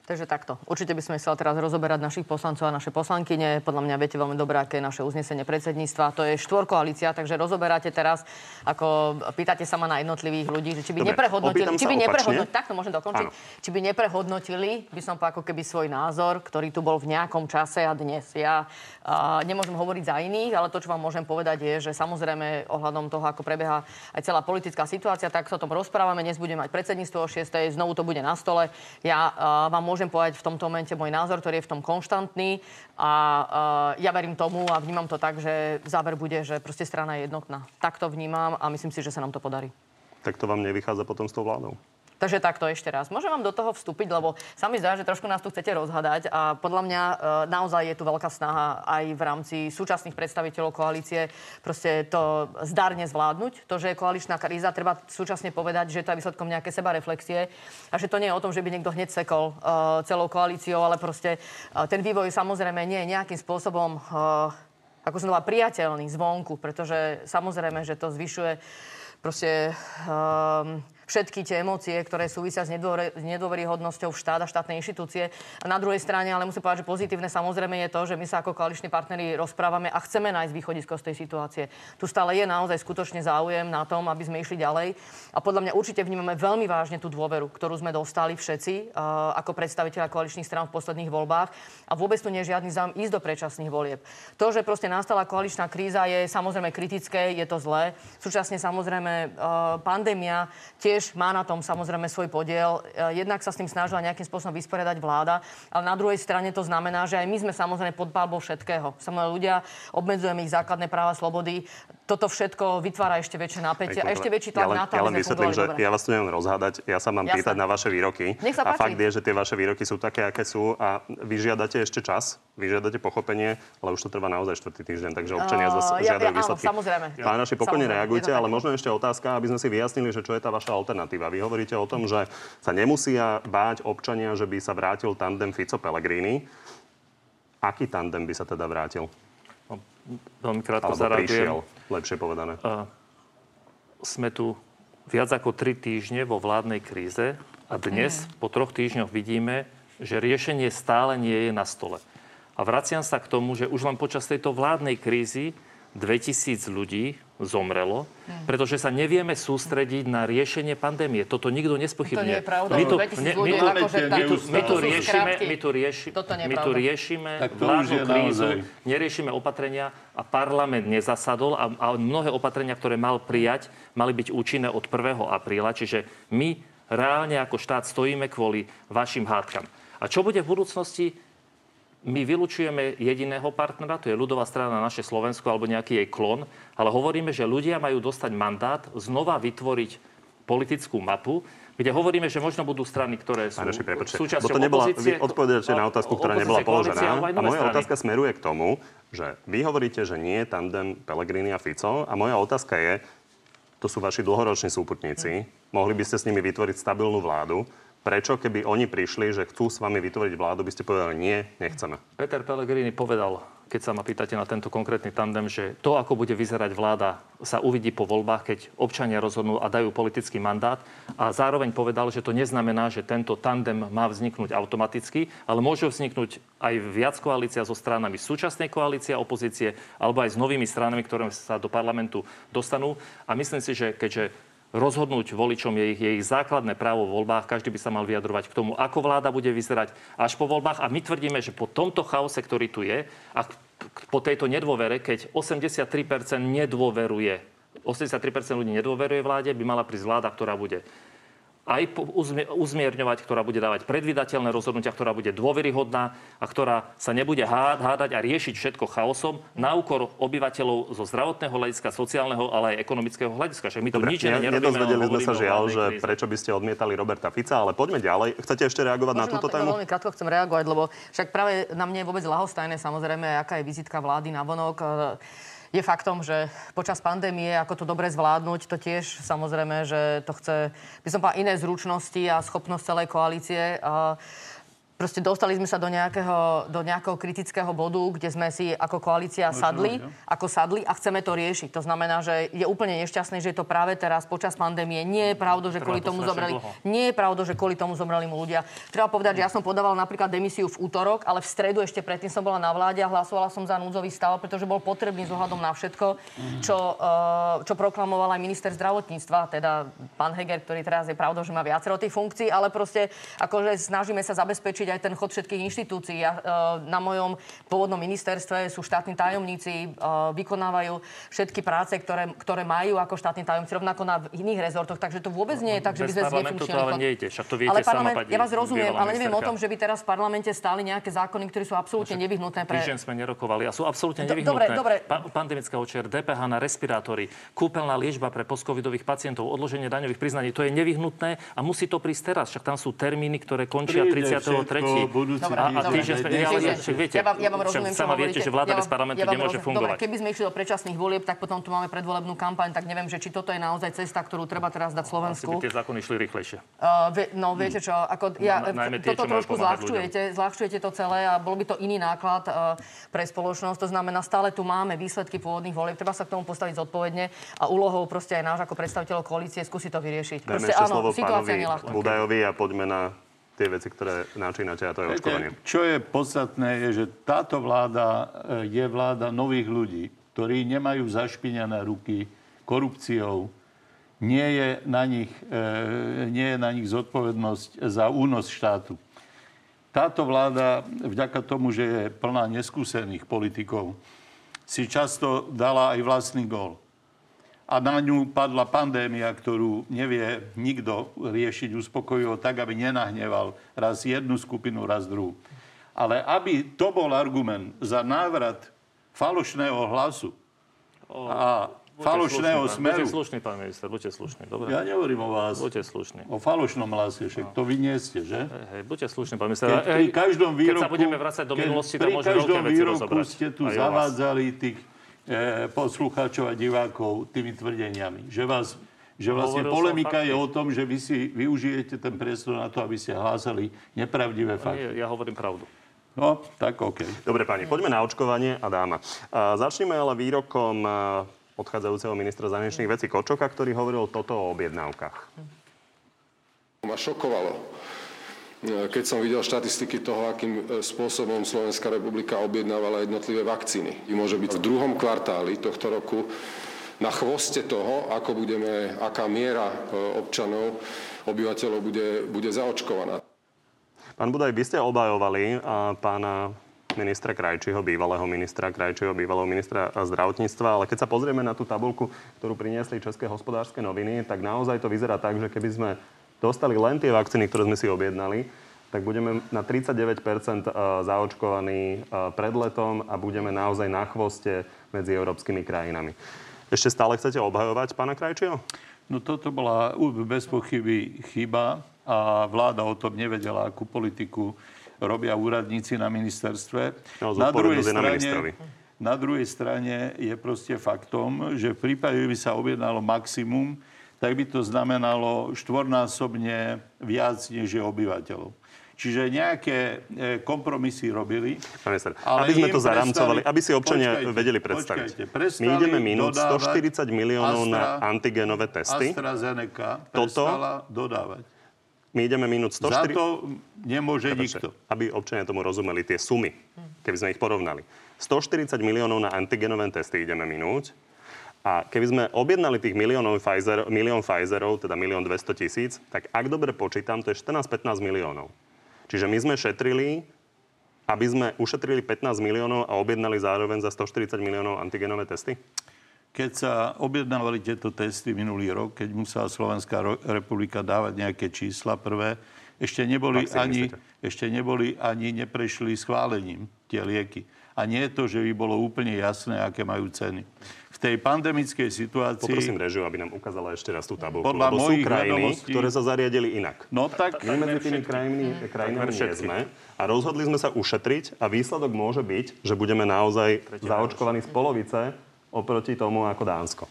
Takže takto. Určite by sme chceli teraz rozoberať našich poslancov a naše poslankyne. Podľa mňa viete veľmi dobre, aké je naše uznesenie predsedníctva. To je štvorkoalícia, takže rozoberáte teraz, ako pýtate sa ma na jednotlivých ľudí, že či by Dobre, neprehodnotili, či sa by neprehodnotili, takto môžem dokončiť, Áno. či by neprehodnotili, by som povedal, ako keby svoj názor, ktorý tu bol v nejakom čase a dnes. Ja a, nemôžem hovoriť za iných, ale to, čo vám môžem povedať, je, že samozrejme ohľadom toho, ako prebieha aj celá politická situácia, tak sa o tom rozprávame. Dnes budeme mať predsedníctvo o 6. Znovu to bude na stole. Ja a, vám môžem povedať v tomto momente môj názor, ktorý je v tom konštantný a a ja verím tomu a vnímam to tak, že záver bude, že proste strana je jednotná. Tak to vnímam a myslím si, že sa nám to podarí. Tak to vám nevychádza potom s tou vládou. Takže takto ešte raz. Môžem vám do toho vstúpiť, lebo sa mi zdá, že trošku nás tu chcete rozhadať a podľa mňa e, naozaj je tu veľká snaha aj v rámci súčasných predstaviteľov koalície proste to zdarne zvládnuť. To, že je koaličná kríza, treba súčasne povedať, že to je výsledkom nejaké seba reflexie a že to nie je o tom, že by niekto hneď sekol e, celou koalíciou, ale proste e, ten vývoj samozrejme nie je nejakým spôsobom e, ako som povedala, priateľný zvonku, pretože samozrejme, že to zvyšuje proste um, všetky tie emócie, ktoré súvisia s nedôver- s nedôveryhodnosťou štát a štátnej inštitúcie. Na druhej strane, ale musím povedať, že pozitívne samozrejme je to, že my sa ako koaliční partneri rozprávame a chceme nájsť východisko z tej situácie. Tu stále je naozaj skutočne záujem na tom, aby sme išli ďalej. A podľa mňa určite vnímame veľmi vážne tú dôveru, ktorú sme dostali všetci uh, ako predstaviteľa koaličných strán v posledných voľbách. A vôbec tu nie je žiadny záujem ísť do predčasných volieb. To, že proste nastala koaličná kríza, je samozrejme kritické, je to zlé. Súčasne samozrejme uh, pandémia tiež má na tom samozrejme svoj podiel. Uh, jednak sa s tým snažila nejakým spôsobom vysporiadať vláda, ale na druhej strane to znamená, že aj my sme samozrejme pod palbou všetkého. Samozrejme ľudia, obmedzujeme ich základné práva, slobody. Toto všetko vytvára ešte väčšie napätie a ešte väčší tlak ja len, na to, ja len vysvetlím, že dobre. ja vás tu neviem rozhádať, ja sa mám Jasné. pýtať na vaše výroky. Nech sa a páči. fakt je, že tie vaše výroky sú také, aké sú a vyžiadate ešte čas, vyžiadate pochopenie, ale už to trvá naozaj štvrtý týždeň, takže občania zase ja- žiadajú ja- áno, výsledky. samozrejme. Pán Raši, pokojne reagujte, ale možno ešte otázka, aby sme si vyjasnili, že čo je tá vaša alternatíva. Vy hovoríte o tom, že sa nemusia báť občania, že by sa vrátil tandem Fico-Pellegrini. Aký tandem by sa teda vrátil? No, veľmi krátko Alebo zareagujem. prišiel, lepšie povedané. sme tu viac ako tri týždne vo vládnej kríze a dnes po troch týždňoch vidíme, že riešenie stále nie je na stole. A vraciam sa k tomu, že už len počas tejto vládnej krízy 2000 ľudí zomrelo, pretože sa nevieme sústrediť na riešenie pandémie. Toto nikto nespochybňuje. To nie je pravda. My tu, 2000 ne- ľudí my tu, akože my tak- tu, my tu to sú riešime, my tu, rieši, my riešime vládnu krízu, naozaj. neriešime opatrenia a parlament nezasadol a, a mnohé opatrenia, ktoré mal prijať, mali byť účinné od 1. apríla. Čiže my reálne ako štát stojíme kvôli vašim hádkam. A čo bude v budúcnosti? My vylučujeme jediného partnera, to je ľudová strana naše Slovensko alebo nejaký jej klon, ale hovoríme, že ľudia majú dostať mandát znova vytvoriť politickú mapu, kde hovoríme, že možno budú strany, ktoré sú Pán Reši, prepáčte, súčasťou to nebola, opozície. vy odpovedáte na otázku, ktorá nebola položená. A moja strany. otázka smeruje k tomu, že vy hovoríte, že nie je tandem Pellegrini a Fico a moja otázka je, to sú vaši dlhoroční súputníci, mohli by ste s nimi vytvoriť stabilnú vládu, Prečo, keby oni prišli, že chcú s vami vytvoriť vládu, by ste povedali nie, nechceme? Peter Pellegrini povedal, keď sa ma pýtate na tento konkrétny tandem, že to, ako bude vyzerať vláda, sa uvidí po voľbách, keď občania rozhodnú a dajú politický mandát. A zároveň povedal, že to neznamená, že tento tandem má vzniknúť automaticky, ale môže vzniknúť aj viac koalícia so stranami súčasnej koalície opozície, alebo aj s novými stranami, ktoré sa do parlamentu dostanú. A myslím si, že keďže rozhodnúť voličom je ich, je ich základné právo v voľbách. Každý by sa mal vyjadrovať k tomu, ako vláda bude vyzerať až po voľbách. A my tvrdíme, že po tomto chaose, ktorý tu je, a po tejto nedôvere, keď 83% nedôveruje, 83% ľudí nedôveruje vláde, by mala prísť vláda, ktorá bude aj uzmierňovať, ktorá bude dávať predvydateľné rozhodnutia, ktorá bude dôveryhodná a ktorá sa nebude hádať a riešiť všetko chaosom na úkor obyvateľov zo zdravotného hľadiska, sociálneho, ale aj ekonomického hľadiska. Však my tu Dobre, nič ne, nerobíme. nedozvedeli sme sa žiaľ, že kríze. prečo by ste odmietali Roberta Fica, ale poďme ďalej. Chcete ešte reagovať na Možno túto to tému? Veľmi krátko chcem reagovať, lebo však práve na mne je vôbec lahostajné samozrejme, aká je vizitka vlády na vonok. Je faktom, že počas pandémie, ako to dobre zvládnuť, to tiež samozrejme, že to chce, by som povedala, iné zručnosti a schopnosť celej koalície. A proste dostali sme sa do nejakého, do nejakého kritického bodu, kde sme si ako koalícia sadli, ako sadli a chceme to riešiť. To znamená, že je úplne nešťastné, že je to práve teraz počas pandémie. Nie je pravda, že kvôli to tomu zomreli. Nie je pravda, že kvôli tomu zomreli mu ľudia. Treba povedať, že ja som podávala napríklad demisiu v útorok, ale v stredu ešte predtým som bola na vláde a hlasovala som za núdzový stav, pretože bol potrebný ohľadom na všetko, čo, eh, čo proklamoval aj minister zdravotníctva, teda pán Heger, ktorý teraz je pravda, že má viacero tých funkcií, ale proste akože snažíme sa zabezpečiť aj ten chod všetkých inštitúcií. Ja, eh, na mojom pôvodnom ministerstve sú štátni tajomníci, eh, vykonávajú všetky práce, ktoré, ktoré majú ako štátni tajomníci, rovnako na iných rezortoch, takže to vôbec nie je tak, že by sme znefunkčnili ale nejde. Však to viete ale sama, parlament, pani ja vás rozumiem, ale neviem o tom, že by teraz v parlamente stáli nejaké zákony, ktoré sú absolútne nevyhnutné pre... Týždeň sme nerokovali a sú absolútne nevyhnutné. dobre, dobre. Pa- pandemická očier, DPH na respirátory, kúpeľná liečba pre postcovidových pacientov, odloženie daňových priznaní. To je nevyhnutné a musí to prísť teraz. Však tam sú termíny, ktoré končia Príde 33. budúci Dobre, a, a týždeň. sme, však viete, ja vám, ja vám rozumiem, sama viete, že vláda ja bez parlamentu ja nemôže rozumiem. fungovať. Dobre, keby sme išli do predčasných volieb, tak potom tu máme predvolebnú kampaň, tak neviem, že či toto je naozaj cesta, ktorú treba teraz dať Asi by Slovensku. tie zákony šli rýchlejšie. Uh, vie, no viete čo, ako ja, Na- najmä tie, toto trošku zľahčujete, zľahčujete to celé a bol by to iný náklad uh, pre spoločnosť. To znamená, stále tu máme výsledky pôvodných volieb, treba sa k tomu postaviť zodpovedne a úlohou proste aj náš ako predstaviteľov koalície skúsiť to vyriešiť. Dajme Proste ešte áno, slovo situácia je ľahká. Budajovi a poďme na tie veci, ktoré načínate a to je očkovanie. Viete, čo je podstatné, je, že táto vláda e, je vláda nových ľudí, ktorí nemajú zašpinené ruky korupciou. Nie je na nich, e, nie je na nich zodpovednosť za únos štátu. Táto vláda, vďaka tomu, že je plná neskúsených politikov, si často dala aj vlastný gól. A na ňu padla pandémia, ktorú nevie nikto riešiť uspokojivo tak, aby nenahneval raz jednu skupinu, raz druhú. Ale aby to bol argument za návrat falošného hlasu a falošného slušný, smeru. Buďte slušný, pán minister, buďte slušný. Dobre? Ja nehovorím o vás, Buďte slušný. o falošnom hlase, však to vy nie ste, že? Hej, buďte slušný, pán minister. Keď pri každom výroku, keď sa budeme vrácať do minulosti, tam pri môžeme veľké veci rozobrať. ste tu zavádzali tých poslucháčov a divákov tými tvrdeniami, že vás že vlastne Hovoril polemika fakty. je o tom, že vy si využijete ten priestor na to, aby ste hlásali nepravdivé fakty. Nie, ja hovorím pravdu. No, tak OK. Dobre, páni, poďme na očkovanie a dáma. A začneme ale výrokom a, odchádzajúceho ministra zahraničných vecí Kočoka, ktorý hovoril toto o objednávkach. Ma šokovalo, e, keď som videl štatistiky toho, akým e, spôsobom Slovenská republika objednávala jednotlivé vakcíny. Môže byť v druhom kvartáli tohto roku na chvoste toho, ako budeme, aká miera e, občanov, obyvateľov bude, bude zaočkovaná. Pán Budaj, vy ste obajovali a, pána ministra Krajčího, bývalého ministra Krajčího, bývalého ministra zdravotníctva, ale keď sa pozrieme na tú tabulku, ktorú priniesli České hospodárske noviny, tak naozaj to vyzerá tak, že keby sme dostali len tie vakcíny, ktoré sme si objednali, tak budeme na 39% zaočkovaní pred letom a budeme naozaj na chvoste medzi európskymi krajinami. Ešte stále chcete obhajovať pána Krajčího? No toto bola bez pochyby chyba a vláda o tom nevedela, akú politiku robia úradníci na ministerstve. No, na, druhej na strane, ministrovi. na druhej strane je proste faktom, že v prípade, že by sa objednalo maximum, tak by to znamenalo štvornásobne viac, než je obyvateľov. Čiže nejaké e, kompromisy robili. Pán minister, Ale aby sme to zaramcovali, prestali- aby si občania Počkajte, vedeli predstaviť. počkajte, My ideme minúť dodávať 140 miliónov na Astra- antigenové testy. AstraZeneca Toto- dodávať. My ideme minúť Za 140... to nemôže Prepačte, nikto. Aby občania tomu rozumeli tie sumy, keby sme ich porovnali. 140 miliónov na antigenové testy ideme minúť. A keby sme objednali tých miliónov Pfizer, milión Pfizerov, teda milión 200 tisíc, tak ak dobre počítam, to je 14-15 miliónov. Čiže my sme šetrili, aby sme ušetrili 15 miliónov a objednali zároveň za 140 miliónov antigenové testy? Keď sa objednávali tieto testy minulý rok, keď musela Slovenská republika dávať nejaké čísla prvé, ešte neboli, ani, myslíte? ešte neboli ani neprešli schválením tie lieky. A nie je to, že by bolo úplne jasné, aké majú ceny. V tej pandemickej situácii... Poprosím režiu, aby nám ukázala ešte raz tú tabulku. Podľa lebo sú mojich krajiny, vedomostí- ktoré sa zariadili inak. No tak, My medzi tými krajinami, krajinami nie sme a rozhodli sme sa ušetriť a výsledok môže byť, že budeme naozaj zaočkovaní z polovice oproti tomu ako Dánsko.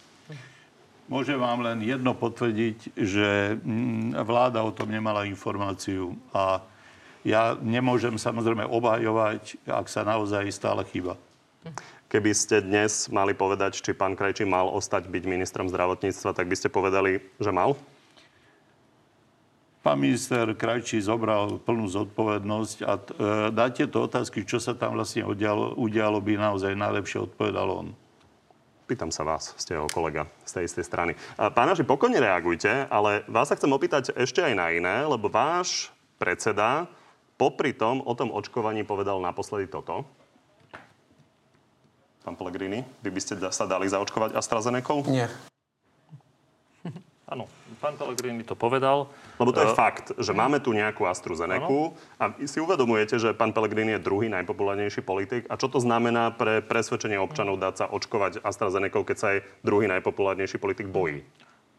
Môžem vám len jedno potvrdiť, že mm, vláda o tom nemala informáciu a ja nemôžem samozrejme obhajovať, ak sa naozaj stále chyba. Keby ste dnes mali povedať, či pán Krajčí mal ostať byť ministrom zdravotníctva, tak by ste povedali, že mal? Pán minister Krajčí zobral plnú zodpovednosť a t- e, na tieto otázky, čo sa tam vlastne udialo, udialo by naozaj najlepšie odpovedal on. Pýtam sa vás, ste jeho kolega z tej istej strany. A, Pánaži, pokojne reagujte, ale vás sa chcem opýtať ešte aj na iné, lebo váš predseda popri tom o tom očkovaní povedal naposledy toto. Pán Pellegrini, vy by ste sa dali zaočkovať AstraZeneca? Nie. Áno, pán Pellegrini to povedal. Lebo to je Eh, fakt, že máme tu nejakú AstraZeneca a vy si uvedomujete, že pán Pellegrini je druhý najpopulárnejší politik. A čo to znamená pre presvedčenie občanov dať sa očkovať AstraZeneca, keď sa aj druhý najpopulárnejší politik bojí?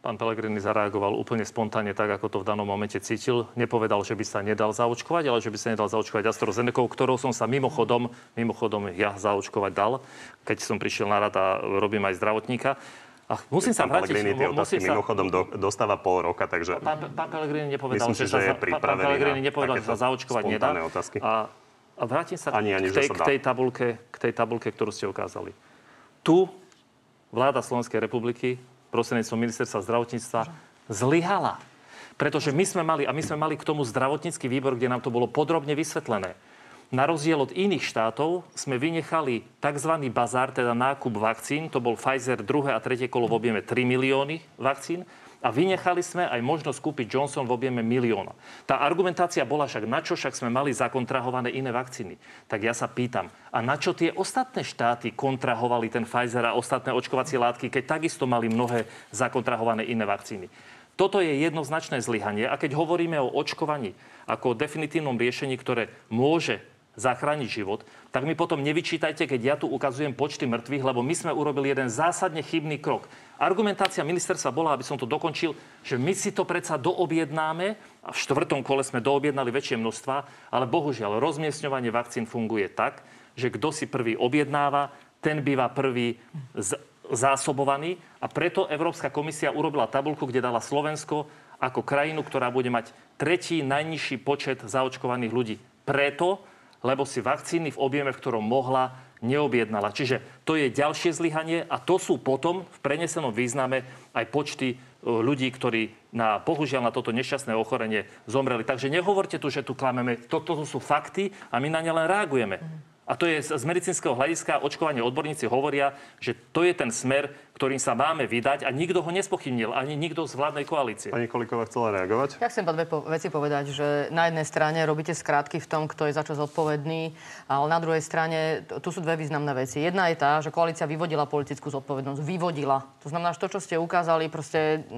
Pán Pellegrini zareagoval úplne spontánne tak, ako to v danom momente cítil. Nepovedal, že by sa nedal zaočkovať, ale že by sa nedal zaočkovať AstraZeneca, ktorou som sa mimochodom, mimochodom ja zaočkovať dal, keď som prišiel na rad a robím aj zdravotníka. A musím sa vrátiť... Pellegrini tie otázky sa- mimochodom do, dostáva pol roka, takže Pán, pán Pellegrini nepovedal, Myslím že, že je pán- pán Pellegrini nepovedal, že sa zaočkovať nedá. otázky. A, a vrátim sa Ani, ani, k, tej, k, tej tabulke, k tej tabulke, ktorú ste ukázali. Tu vláda Slovenskej republiky prostredníctvom ministerstva zdravotníctva zlyhala. Pretože my sme mali, a my sme mali k tomu zdravotnícky výbor, kde nám to bolo podrobne vysvetlené. Na rozdiel od iných štátov sme vynechali tzv. bazár, teda nákup vakcín. To bol Pfizer druhé a tretie kolo v objeme 3 milióny vakcín. A vynechali sme aj možnosť kúpiť Johnson v objeme milióna. Tá argumentácia bola však, na čo však sme mali zakontrahované iné vakcíny. Tak ja sa pýtam, a na čo tie ostatné štáty kontrahovali ten Pfizer a ostatné očkovacie látky, keď takisto mali mnohé zakontrahované iné vakcíny? Toto je jednoznačné zlyhanie. A keď hovoríme o očkovaní ako o definitívnom riešení, ktoré môže zachrániť život, tak mi potom nevyčítajte, keď ja tu ukazujem počty mŕtvych, lebo my sme urobili jeden zásadne chybný krok. Argumentácia ministerstva bola, aby som to dokončil, že my si to predsa doobjednáme a v štvrtom kole sme doobjednali väčšie množstva, ale bohužiaľ rozmiestňovanie vakcín funguje tak, že kto si prvý objednáva, ten býva prvý z, zásobovaný a preto Európska komisia urobila tabulku, kde dala Slovensko ako krajinu, ktorá bude mať tretí najnižší počet zaočkovaných ľudí. Preto, lebo si vakcíny v objeme, v ktorom mohla, neobjednala. Čiže to je ďalšie zlyhanie a to sú potom v prenesenom význame aj počty e, ľudí, ktorí na, bohužiaľ na toto nešťastné ochorenie zomreli. Takže nehovorte tu, že tu klameme. Toto sú fakty a my na ne len reagujeme. A to je z medicínskeho hľadiska očkovanie odborníci hovoria, že to je ten smer, ktorým sa máme vydať a nikto ho nespochybnil, ani nikto z vládnej koalície. Pani Kolíková chcela reagovať. Ja chcem dve po- veci povedať, že na jednej strane robíte skrátky v tom, kto je za čo zodpovedný, ale na druhej strane tu sú dve významné veci. Jedna je tá, že koalícia vyvodila politickú zodpovednosť. Vyvodila. To znamená, že to, čo ste ukázali, proste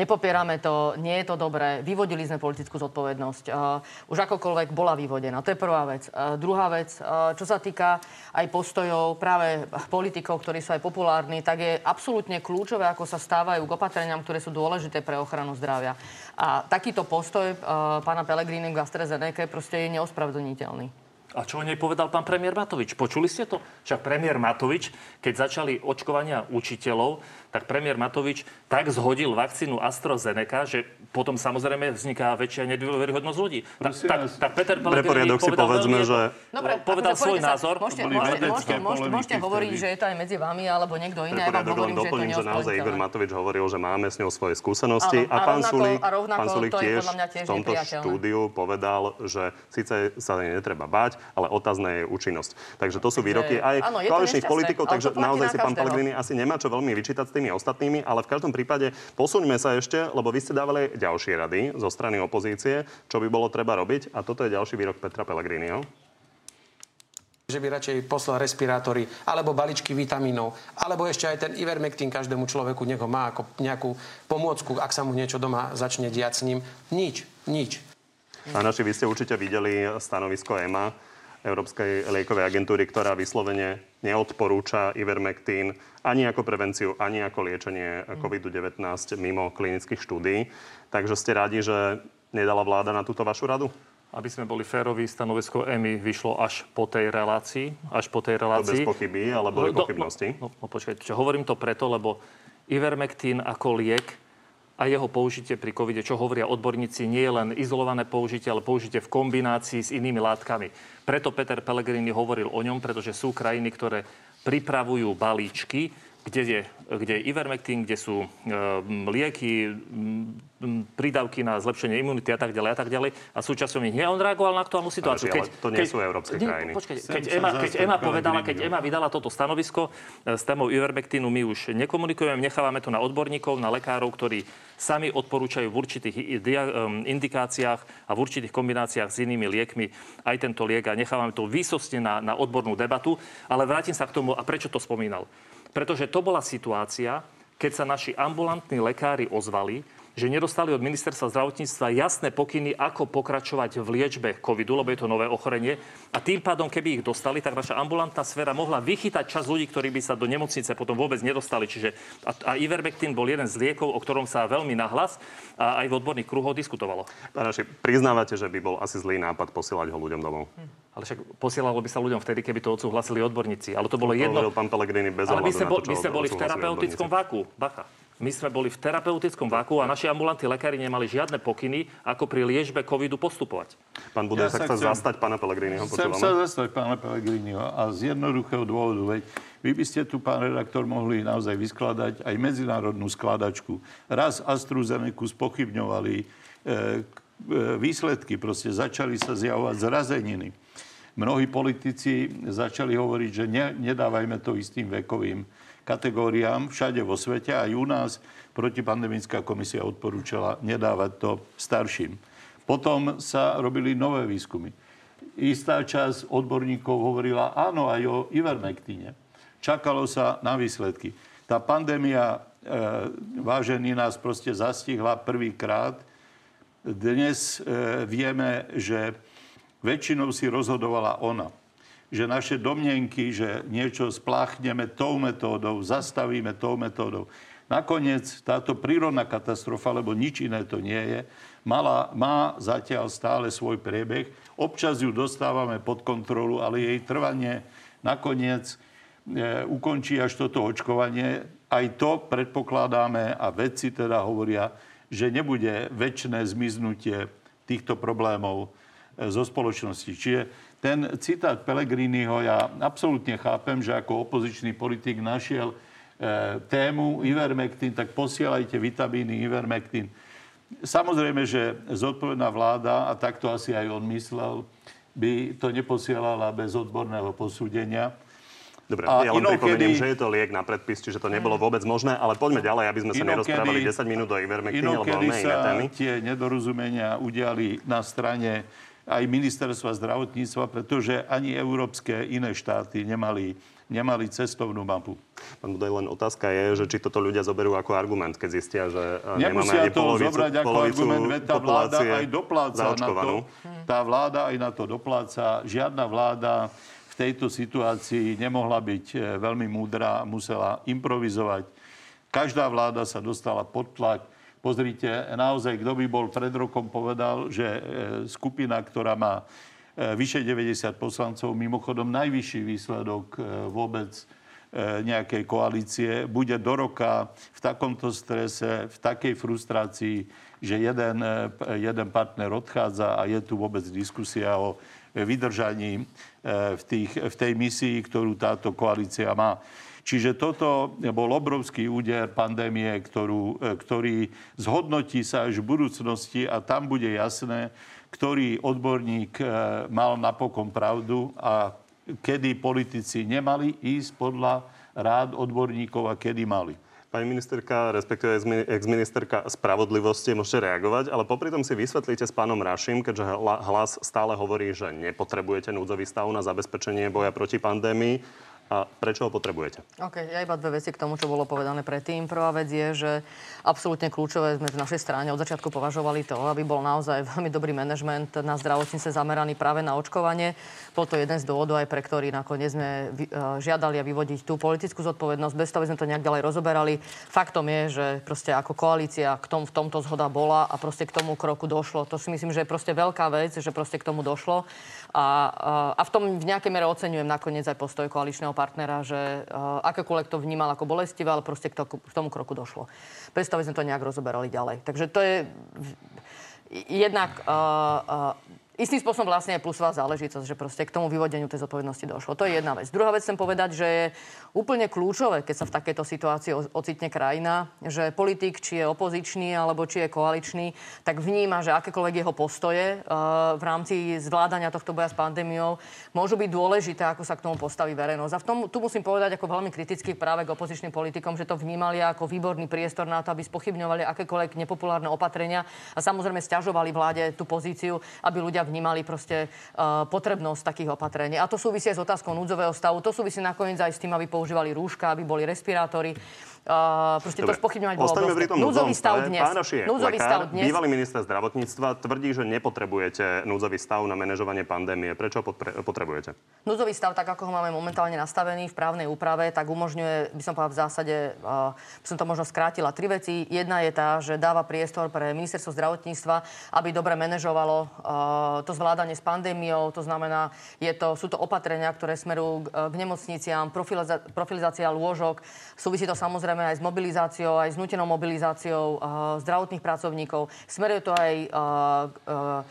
nepopierame to, nie je to dobré. Vyvodili sme politickú zodpovednosť. Uh, už akokoľvek bola vyvodená. To je prvá vec. Uh, druhá vec, uh, čo sa týka aj postojov práve politikov, ktorí sú aj populárni, tak je absolútne kľúčové, ako sa stávajú k opatreniam, ktoré sú dôležité pre ochranu zdravia. A takýto postoj uh, pána Pellegrini k AstraZeneca proste je neospravedlniteľný. A čo o nej povedal pán premiér Matovič? Počuli ste to? Však premiér Matovič, keď začali očkovania učiteľov, tak premiér Matovič tak zhodil vakcínu AstraZeneca, že potom samozrejme vzniká väčšia nedôveryhodnosť ľudí. Tak, tak, tak Peter Pellegrini povedal si povedzme, že Dobre, povedal akože svoj sa, názor. Môžete, môžete, môžete, môžete, môžete hovoriť, že je to aj medzi vami, alebo niekto iný. Ja vám hovorím, že doplním, že naozaj Igor Matovič hovoril, že máme s ňou svoje skúsenosti. Áno, a, a pán Sulík, a rovnako pán Sulík tiež, tiež v tomto štúdiu povedal, že síce sa netreba báť, ale otázna je účinnosť. Takže to sú výroky aj koaličných politikov, takže naozaj na si pán. Pellegrini asi nemá čo veľmi vyčítať s tými ostatnými, ale v každom prípade posuňme sa ešte, lebo vy ste dávali ďalšie rady zo strany opozície, čo by bolo treba robiť a toto je ďalší výrok Petra Pellegriniho. že by radšej poslal respirátory, alebo balíčky vitamínov, alebo ešte aj ten Ivermectin každému človeku, nech ho má ako nejakú pomôcku, ak sa mu niečo doma začne diať s ním. Nič, nič. A naši, vy ste určite videli stanovisko EMA, Európskej liekovej agentúry, ktorá vyslovene neodporúča Ivermectin ani ako prevenciu, ani ako liečenie COVID-19 mimo klinických štúdií. Takže ste radi, že nedala vláda na túto vašu radu? Aby sme boli féroví, stanovisko EMI vyšlo až po tej relácii. Až po tej To bez relácii. pochyby, ale boli No, pochybnosti. No, no, no počkajte, čo hovorím to preto, lebo Ivermectin ako liek a jeho použitie pri covide, čo hovoria odborníci, nie je len izolované použitie, ale použitie v kombinácii s inými látkami. Preto Peter Pellegrini hovoril o ňom, pretože sú krajiny, ktoré pripravujú balíčky, kde je, kde je Ivermectin, kde sú e, lieky, m, prídavky na zlepšenie imunity a tak ďalej a tak ďalej. A súčasťou nie. On reagoval na aktuálnu situáciu. Ale to nie sú európske nie, krajiny. Počkajte, keď Ema, keď Ema povedala, keď Ema vydala toto stanovisko e, s témou Ivermectinu, my už nekomunikujeme, nechávame to na odborníkov, na lekárov, ktorí sami odporúčajú v určitých indikáciách a v určitých kombináciách s inými liekmi aj tento liek a nechávame to výsostne na, na odbornú debatu. Ale vrátim sa k tomu, a prečo to spomínal. Pretože to bola situácia, keď sa naši ambulantní lekári ozvali, že nedostali od ministerstva zdravotníctva jasné pokyny, ako pokračovať v liečbe covidu, lebo je to nové ochorenie. A tým pádom, keby ich dostali, tak naša ambulantná sféra mohla vychytať čas ľudí, ktorí by sa do nemocnice potom vôbec nedostali. Čiže a, a Ivermectin bol jeden z liekov, o ktorom sa veľmi nahlas a aj v odborných kruhoch diskutovalo. Pán Raši, priznávate, že by bol asi zlý nápad posielať ho ľuďom domov? Ale však posielalo by sa ľuďom vtedy, keby to odsúhlasili odborníci. Ale to bolo To jedno. pán Pellegrini bez Ale my sme, čo my sme boli v terapeutickom váku. Bacha. My sme boli v terapeutickom váku a naši ambulantní lekári nemali žiadne pokyny, ako pri liečbe covidu postupovať. Pán Budaj Ja sa chce chcem- zastať pána Pellegriniho, Chcem počúvame. sa zastať pána Pellegriniho a z jednoduchého dôvodu, veď vy by ste tu, pán redaktor, mohli naozaj vyskladať aj medzinárodnú skladačku. Raz AstraZeneca spochybňovali e, e, výsledky, proste začali sa zjavovať zrazeniny. Mnohí politici začali hovoriť, že ne, nedávajme to istým vekovým kategóriám všade vo svete. Aj u nás protipandemická komisia odporúčala nedávať to starším. Potom sa robili nové výskumy. Istá časť odborníkov hovorila áno aj o Ivermectine. Čakalo sa na výsledky. Tá pandémia, e, vážení, nás proste zastihla prvýkrát. Dnes e, vieme, že väčšinou si rozhodovala ona. Že naše domnenky, že niečo spláchneme tou metódou, zastavíme tou metódou. Nakoniec táto prírodná katastrofa, lebo nič iné to nie je, mala, má zatiaľ stále svoj priebeh. Občas ju dostávame pod kontrolu, ale jej trvanie nakoniec e, ukončí až toto očkovanie. Aj to predpokladáme a vedci teda hovoria, že nebude väčšie zmiznutie týchto problémov e, zo spoločnosti. Čiže ten citát Pellegriniho ja absolútne chápem, že ako opozičný politik našiel e, tému Ivermectin, tak posielajte vitamíny Ivermectin. Samozrejme, že zodpovedná vláda, a takto asi aj on myslel, by to neposielala bez odborného posúdenia. Dobre, A ja len pripomeniem, že je to liek na predpis, čiže to nebolo vôbec možné, ale poďme ďalej, aby sme sa nerozprávali 10 minút o Ivermectine, lebo máme iné témy. tie nedorozumenia udiali na strane aj ministerstva zdravotníctva, pretože ani európske iné štáty nemali, nemali cestovnú mapu. Pán Budaj, len otázka je, že či toto ľudia zoberú ako argument, keď zistia, že e, nemáme Nemusia ani to polovicu, zobrať ako polovicu argument, veď tá vláda aj dopláca na to. Tá vláda aj na to dopláca. Žiadna vláda v tejto situácii nemohla byť e, veľmi múdra, musela improvizovať. Každá vláda sa dostala pod tlak. Pozrite, naozaj, kto by bol pred rokom povedal, že e, skupina, ktorá má vyše 90 poslancov, mimochodom najvyšší výsledok vôbec nejakej koalície, bude do roka v takomto strese, v takej frustrácii, že jeden, jeden partner odchádza a je tu vôbec diskusia o vydržaní v, tých, v tej misii, ktorú táto koalícia má. Čiže toto bol obrovský úder pandémie, ktorú, ktorý zhodnotí sa až v budúcnosti a tam bude jasné, ktorý odborník e, mal napokon pravdu a kedy politici nemali ísť podľa rád odborníkov a kedy mali. Pani ministerka, respektíve ex-ministerka spravodlivosti, môžete reagovať, ale popri tom si vysvetlíte s pánom Rašim, keďže hlas stále hovorí, že nepotrebujete núdzový stav na zabezpečenie boja proti pandémii. A prečo ho potrebujete? OK, ja iba dve veci k tomu, čo bolo povedané predtým. Prvá vec je, že absolútne kľúčové sme v našej strane od začiatku považovali to, aby bol naozaj veľmi dobrý manažment na zdravotníctve zameraný práve na očkovanie. Bol to jeden z dôvodov aj pre ktorý nakoniec sme e, žiadali a vyvodiť tú politickú zodpovednosť, bez toho, aby sme to nejak ďalej rozoberali. Faktom je, že proste ako koalícia k tom, v tomto zhoda bola a proste k tomu kroku došlo. To si myslím, že je proste veľká vec, že proste k tomu došlo. A, a, a v tom v nejakej mere oceňujem nakoniec aj postoj koaličného partnera, že uh, akékoľvek to vnímal ako bolestivé, ale proste k, to, k tomu kroku došlo. Predstav, sme to nejak rozoberali ďalej. Takže to je jednak uh, uh, istým spôsobom vlastne je plusová záležitosť, že proste k tomu vyvodeniu tej zodpovednosti došlo. To je jedna vec. Druhá vec chcem povedať, že je úplne kľúčové, keď sa v takejto situácii ocitne krajina, že politik, či je opozičný alebo či je koaličný, tak vníma, že akékoľvek jeho postoje uh, v rámci zvládania tohto boja s pandémiou môžu byť dôležité, ako sa k tomu postaví verejnosť. A v tom, tu musím povedať ako veľmi kritický práve k opozičným politikom, že to vnímali ako výborný priestor na to, aby spochybňovali akékoľvek nepopulárne opatrenia a samozrejme stiažovali vláde tú pozíciu, aby ľudia vnímali proste uh, potrebnosť takých opatrení. A to súvisí s otázkou núdzového stavu. To súvisí nakoniec aj s tým, aby používali rúška, aby boli respirátory. Uh, proste Dobre. to spochybňovať bolo pri tom núdzový stav dnes. Pán Raši núdzový lekár, stav dnes. Bývalý minister zdravotníctva tvrdí, že nepotrebujete núdzový stav na manažovanie pandémie. Prečo potrebujete? Núdzový stav, tak ako ho máme momentálne nastavený v právnej úprave, tak umožňuje, by som povedal v zásade, uh, by som to možno skrátila, tri veci. Jedna je tá, že dáva priestor pre ministerstvo zdravotníctva, aby dobre manažovalo uh, to zvládanie s pandémiou. To znamená, je to, sú to opatrenia, ktoré smerujú k, k nemocniciám, profilizácia lôžok. Súvisí to samozrejme samozrejme aj s mobilizáciou, aj s nutenou mobilizáciou uh, zdravotných pracovníkov. Smeruje to aj uh, uh,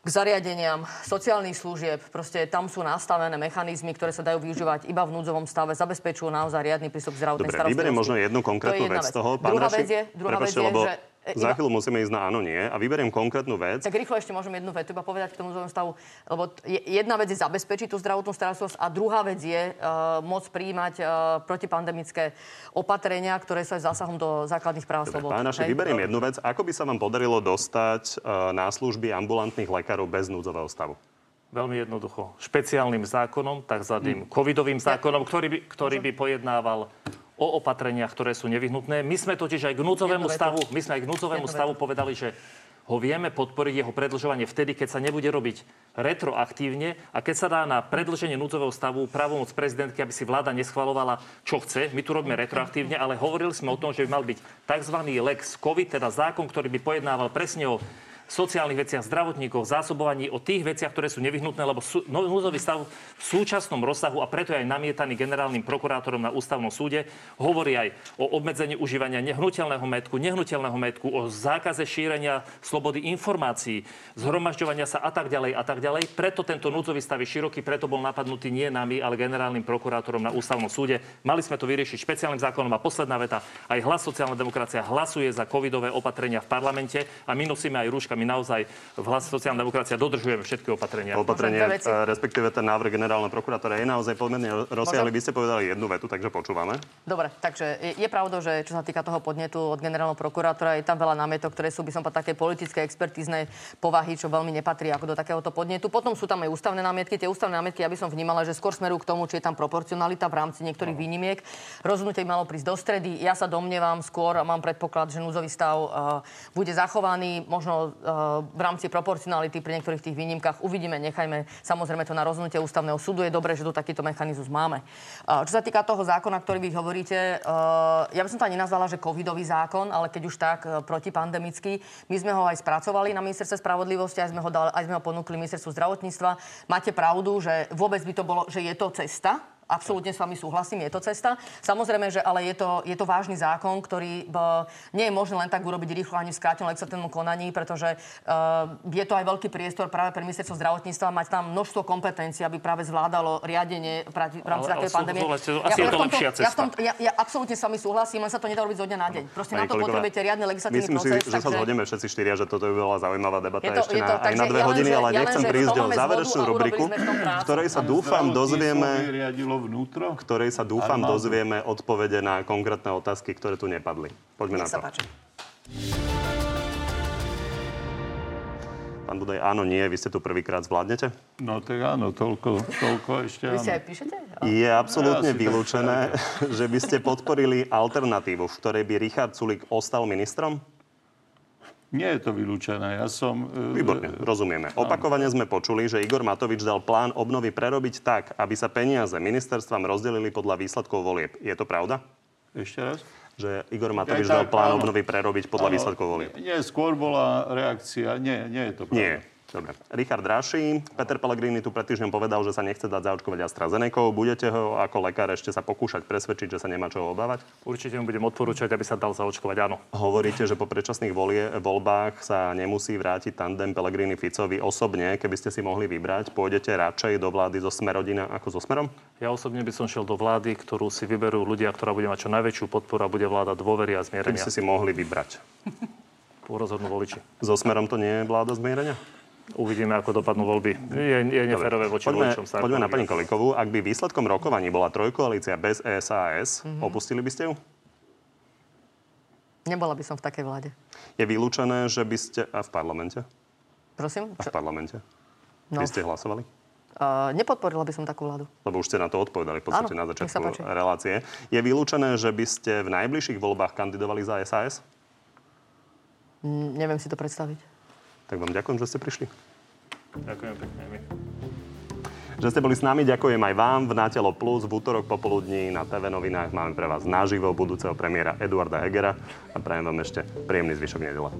k zariadeniam sociálnych služieb. Proste tam sú nastavené mechanizmy, ktoré sa dajú využívať iba v núdzovom stave, zabezpečujú naozaj riadny prístup k zdravotnej Dobre, vyberiem možno jednu konkrétnu vec z toho. Pán druhá vec je, druhá vec je lebo... že Za chvíľu musíme ísť na áno, nie. A vyberiem konkrétnu vec. Tak rýchlo ešte môžem jednu vetu iba povedať k tomu stavu. Lebo jedna vec je zabezpečiť tú zdravotnú starostlivosť a druhá vec je uh, môcť príjmať uh, protipandemické opatrenia, ktoré sú aj zásahom do základných práv a slobod. Pán Naši, vyberiem jednu vec. Ako by sa vám podarilo dostať uh, na služby ambulantných lekárov bez núdzového stavu? Veľmi jednoducho. Špeciálnym zákonom, takzvaným hmm. covidovým zákonom, ktorý by, ktorý by pojednával o opatreniach, ktoré sú nevyhnutné. My sme totiž aj k núdzovému stavu, my sme aj k núdzovému stavu povedali, že ho vieme podporiť jeho predlžovanie vtedy, keď sa nebude robiť retroaktívne a keď sa dá na predlženie núdzového stavu právomoc prezidentky, aby si vláda neschvalovala, čo chce. My tu robíme retroaktívne, ale hovorili sme o tom, že by mal byť tzv. lex COVID, teda zákon, ktorý by pojednával presne o sociálnych veciach, zdravotníkov, zásobovaní, o tých veciach, ktoré sú nevyhnutné, lebo sú, no, núzový stav v súčasnom rozsahu a preto je aj namietaný generálnym prokurátorom na ústavnom súde, hovorí aj o obmedzení užívania nehnuteľného metku, nehnuteľného metku, o zákaze šírenia slobody informácií, zhromažďovania sa a tak ďalej a tak ďalej. Preto tento núdzový stav je široký, preto bol napadnutý nie nami, ale generálnym prokurátorom na ústavnom súde. Mali sme to vyriešiť špeciálnym zákonom a posledná veta. Aj hlas sociálna demokracia hlasuje za covidové opatrenia v parlamente a my nosíme aj rúška my naozaj v hlas sociálna demokracia dodržujeme všetky opatrenia. Opatrenie, respektíve ten návrh generálneho prokurátora je naozaj pomerne rozsiahly. Vy ste povedali jednu vetu, takže počúvame. Dobre, takže je, je pravda, že čo sa týka toho podnetu od generálneho prokurátora, je tam veľa námietok, ktoré sú, by som povedal, také politické, expertíznej povahy, čo veľmi nepatrí ako do takéhoto podnetu. Potom sú tam aj ústavné námietky. Tie ústavné námietky, ja by som vnímala, že skôr smerujú k tomu, či je tam proporcionalita v rámci niektorých no. výnimiek. Rozhodnutie malo prísť do stredy. Ja sa domnievam skôr a mám predpoklad, že núzový stav uh, bude zachovaný. Možno uh, v rámci proporcionality pri niektorých tých výnimkách uvidíme, nechajme samozrejme to na rozhodnutie ústavného súdu. Je dobré, že tu takýto mechanizmus máme. Čo sa týka toho zákona, ktorý vy hovoríte, ja by som to ani nazvala, že covidový zákon, ale keď už tak protipandemický. My sme ho aj spracovali na ministerstve spravodlivosti, aj sme ho, dali, aj sme ho ponúkli ministerstvu zdravotníctva. Máte pravdu, že vôbec by to bolo, že je to cesta, Absolútne s vami súhlasím, je to cesta. Samozrejme, že ale je to, je to vážny zákon, ktorý b, nie je možné len tak urobiť rýchlo ani v skrátenom legislatívnom konaní, pretože uh, je to aj veľký priestor práve pre ministerstvo zdravotníctva mať tam množstvo kompetencií, aby práve zvládalo riadenie v rámci takej pandémie. Asi ja, je to lepšia cesta. Ja, tom, ja, ja absolútne s vami súhlasím, len sa to nedá robiť zo dňa na deň. Proste Pani na to kolegová, potrebujete riadny legislatívny myslím proces. Myslím si, že sa zhodneme všetci štyria, že toto by bola zaujímavá debata to, ešte na, aj na dve hodiny, ale nechcem prísť o záverečnú rubriku, ktorej sa dúfam dozvieme, ktorej sa dúfam Armádu. dozvieme odpovede na konkrétne otázky, ktoré tu nepadli. Poďme Nech na to. Páči. Pán Budaj, áno, nie, vy ste tu prvýkrát zvládnete? No tak áno, toľko, toľko ešte Vy si aj píšete? Je absolútne ja vylúčené, že by ste podporili alternatívu, v ktorej by Richard Sulik ostal ministrom? Nie je to vylúčené. Ja som... E, Výborne, rozumieme. Opakovane sme počuli, že Igor Matovič dal plán obnovy prerobiť tak, aby sa peniaze ministerstvám rozdelili podľa výsledkov volieb. Je to pravda? Ešte raz? Že Igor Matovič dal plán obnovy prerobiť podľa áno, výsledkov volieb. Nie, skôr bola reakcia. Nie, nie je to pravda. Nie. Dobre. Richard Raši, Peter Pellegrini tu pred týždňom povedal, že sa nechce dať zaočkovať AstraZeneca. Budete ho ako lekár ešte sa pokúšať presvedčiť, že sa nemá čo obávať? Určite mu budem odporúčať, aby sa dal zaočkovať, áno. Hovoríte, že po predčasných volie, voľbách sa nemusí vrátiť tandem Pellegrini Ficovi osobne. Keby ste si mohli vybrať, pôjdete radšej do vlády zo Smerodina ako so Smerom? Ja osobne by som šiel do vlády, ktorú si vyberú ľudia, ktorá bude mať čo najväčšiu podporu a bude vláda dôvery a zmierenia. Keby ste si mohli vybrať. Rozhodnú voliči. So Smerom to nie je vláda zmierenia? Uvidíme, ako dopadnú voľby. Je, je neférové voči poďme, voličom. Poďme na pani Kolikovú. Ak by výsledkom rokovaní bola trojkoalícia bez ESAS, mm-hmm. opustili by ste ju? Nebola by som v takej vláde. Je vylúčené, že by ste... A v parlamente? Prosím? A v parlamente? No. By ste hlasovali? Uh, nepodporila by som takú vládu. Lebo už ste na to odpovedali v podstate Áno, na začiatku relácie. Je vylúčené, že by ste v najbližších voľbách kandidovali za SAS? Mm, neviem si to predstaviť. Tak vám ďakujem, že ste prišli. Ďakujem pekne my. Že ste boli s nami, ďakujem aj vám. V Nátelo Plus v útorok popoludní na TV novinách máme pre vás naživo budúceho premiéra Eduarda Hegera a prajem vám ešte príjemný zvyšok nedele.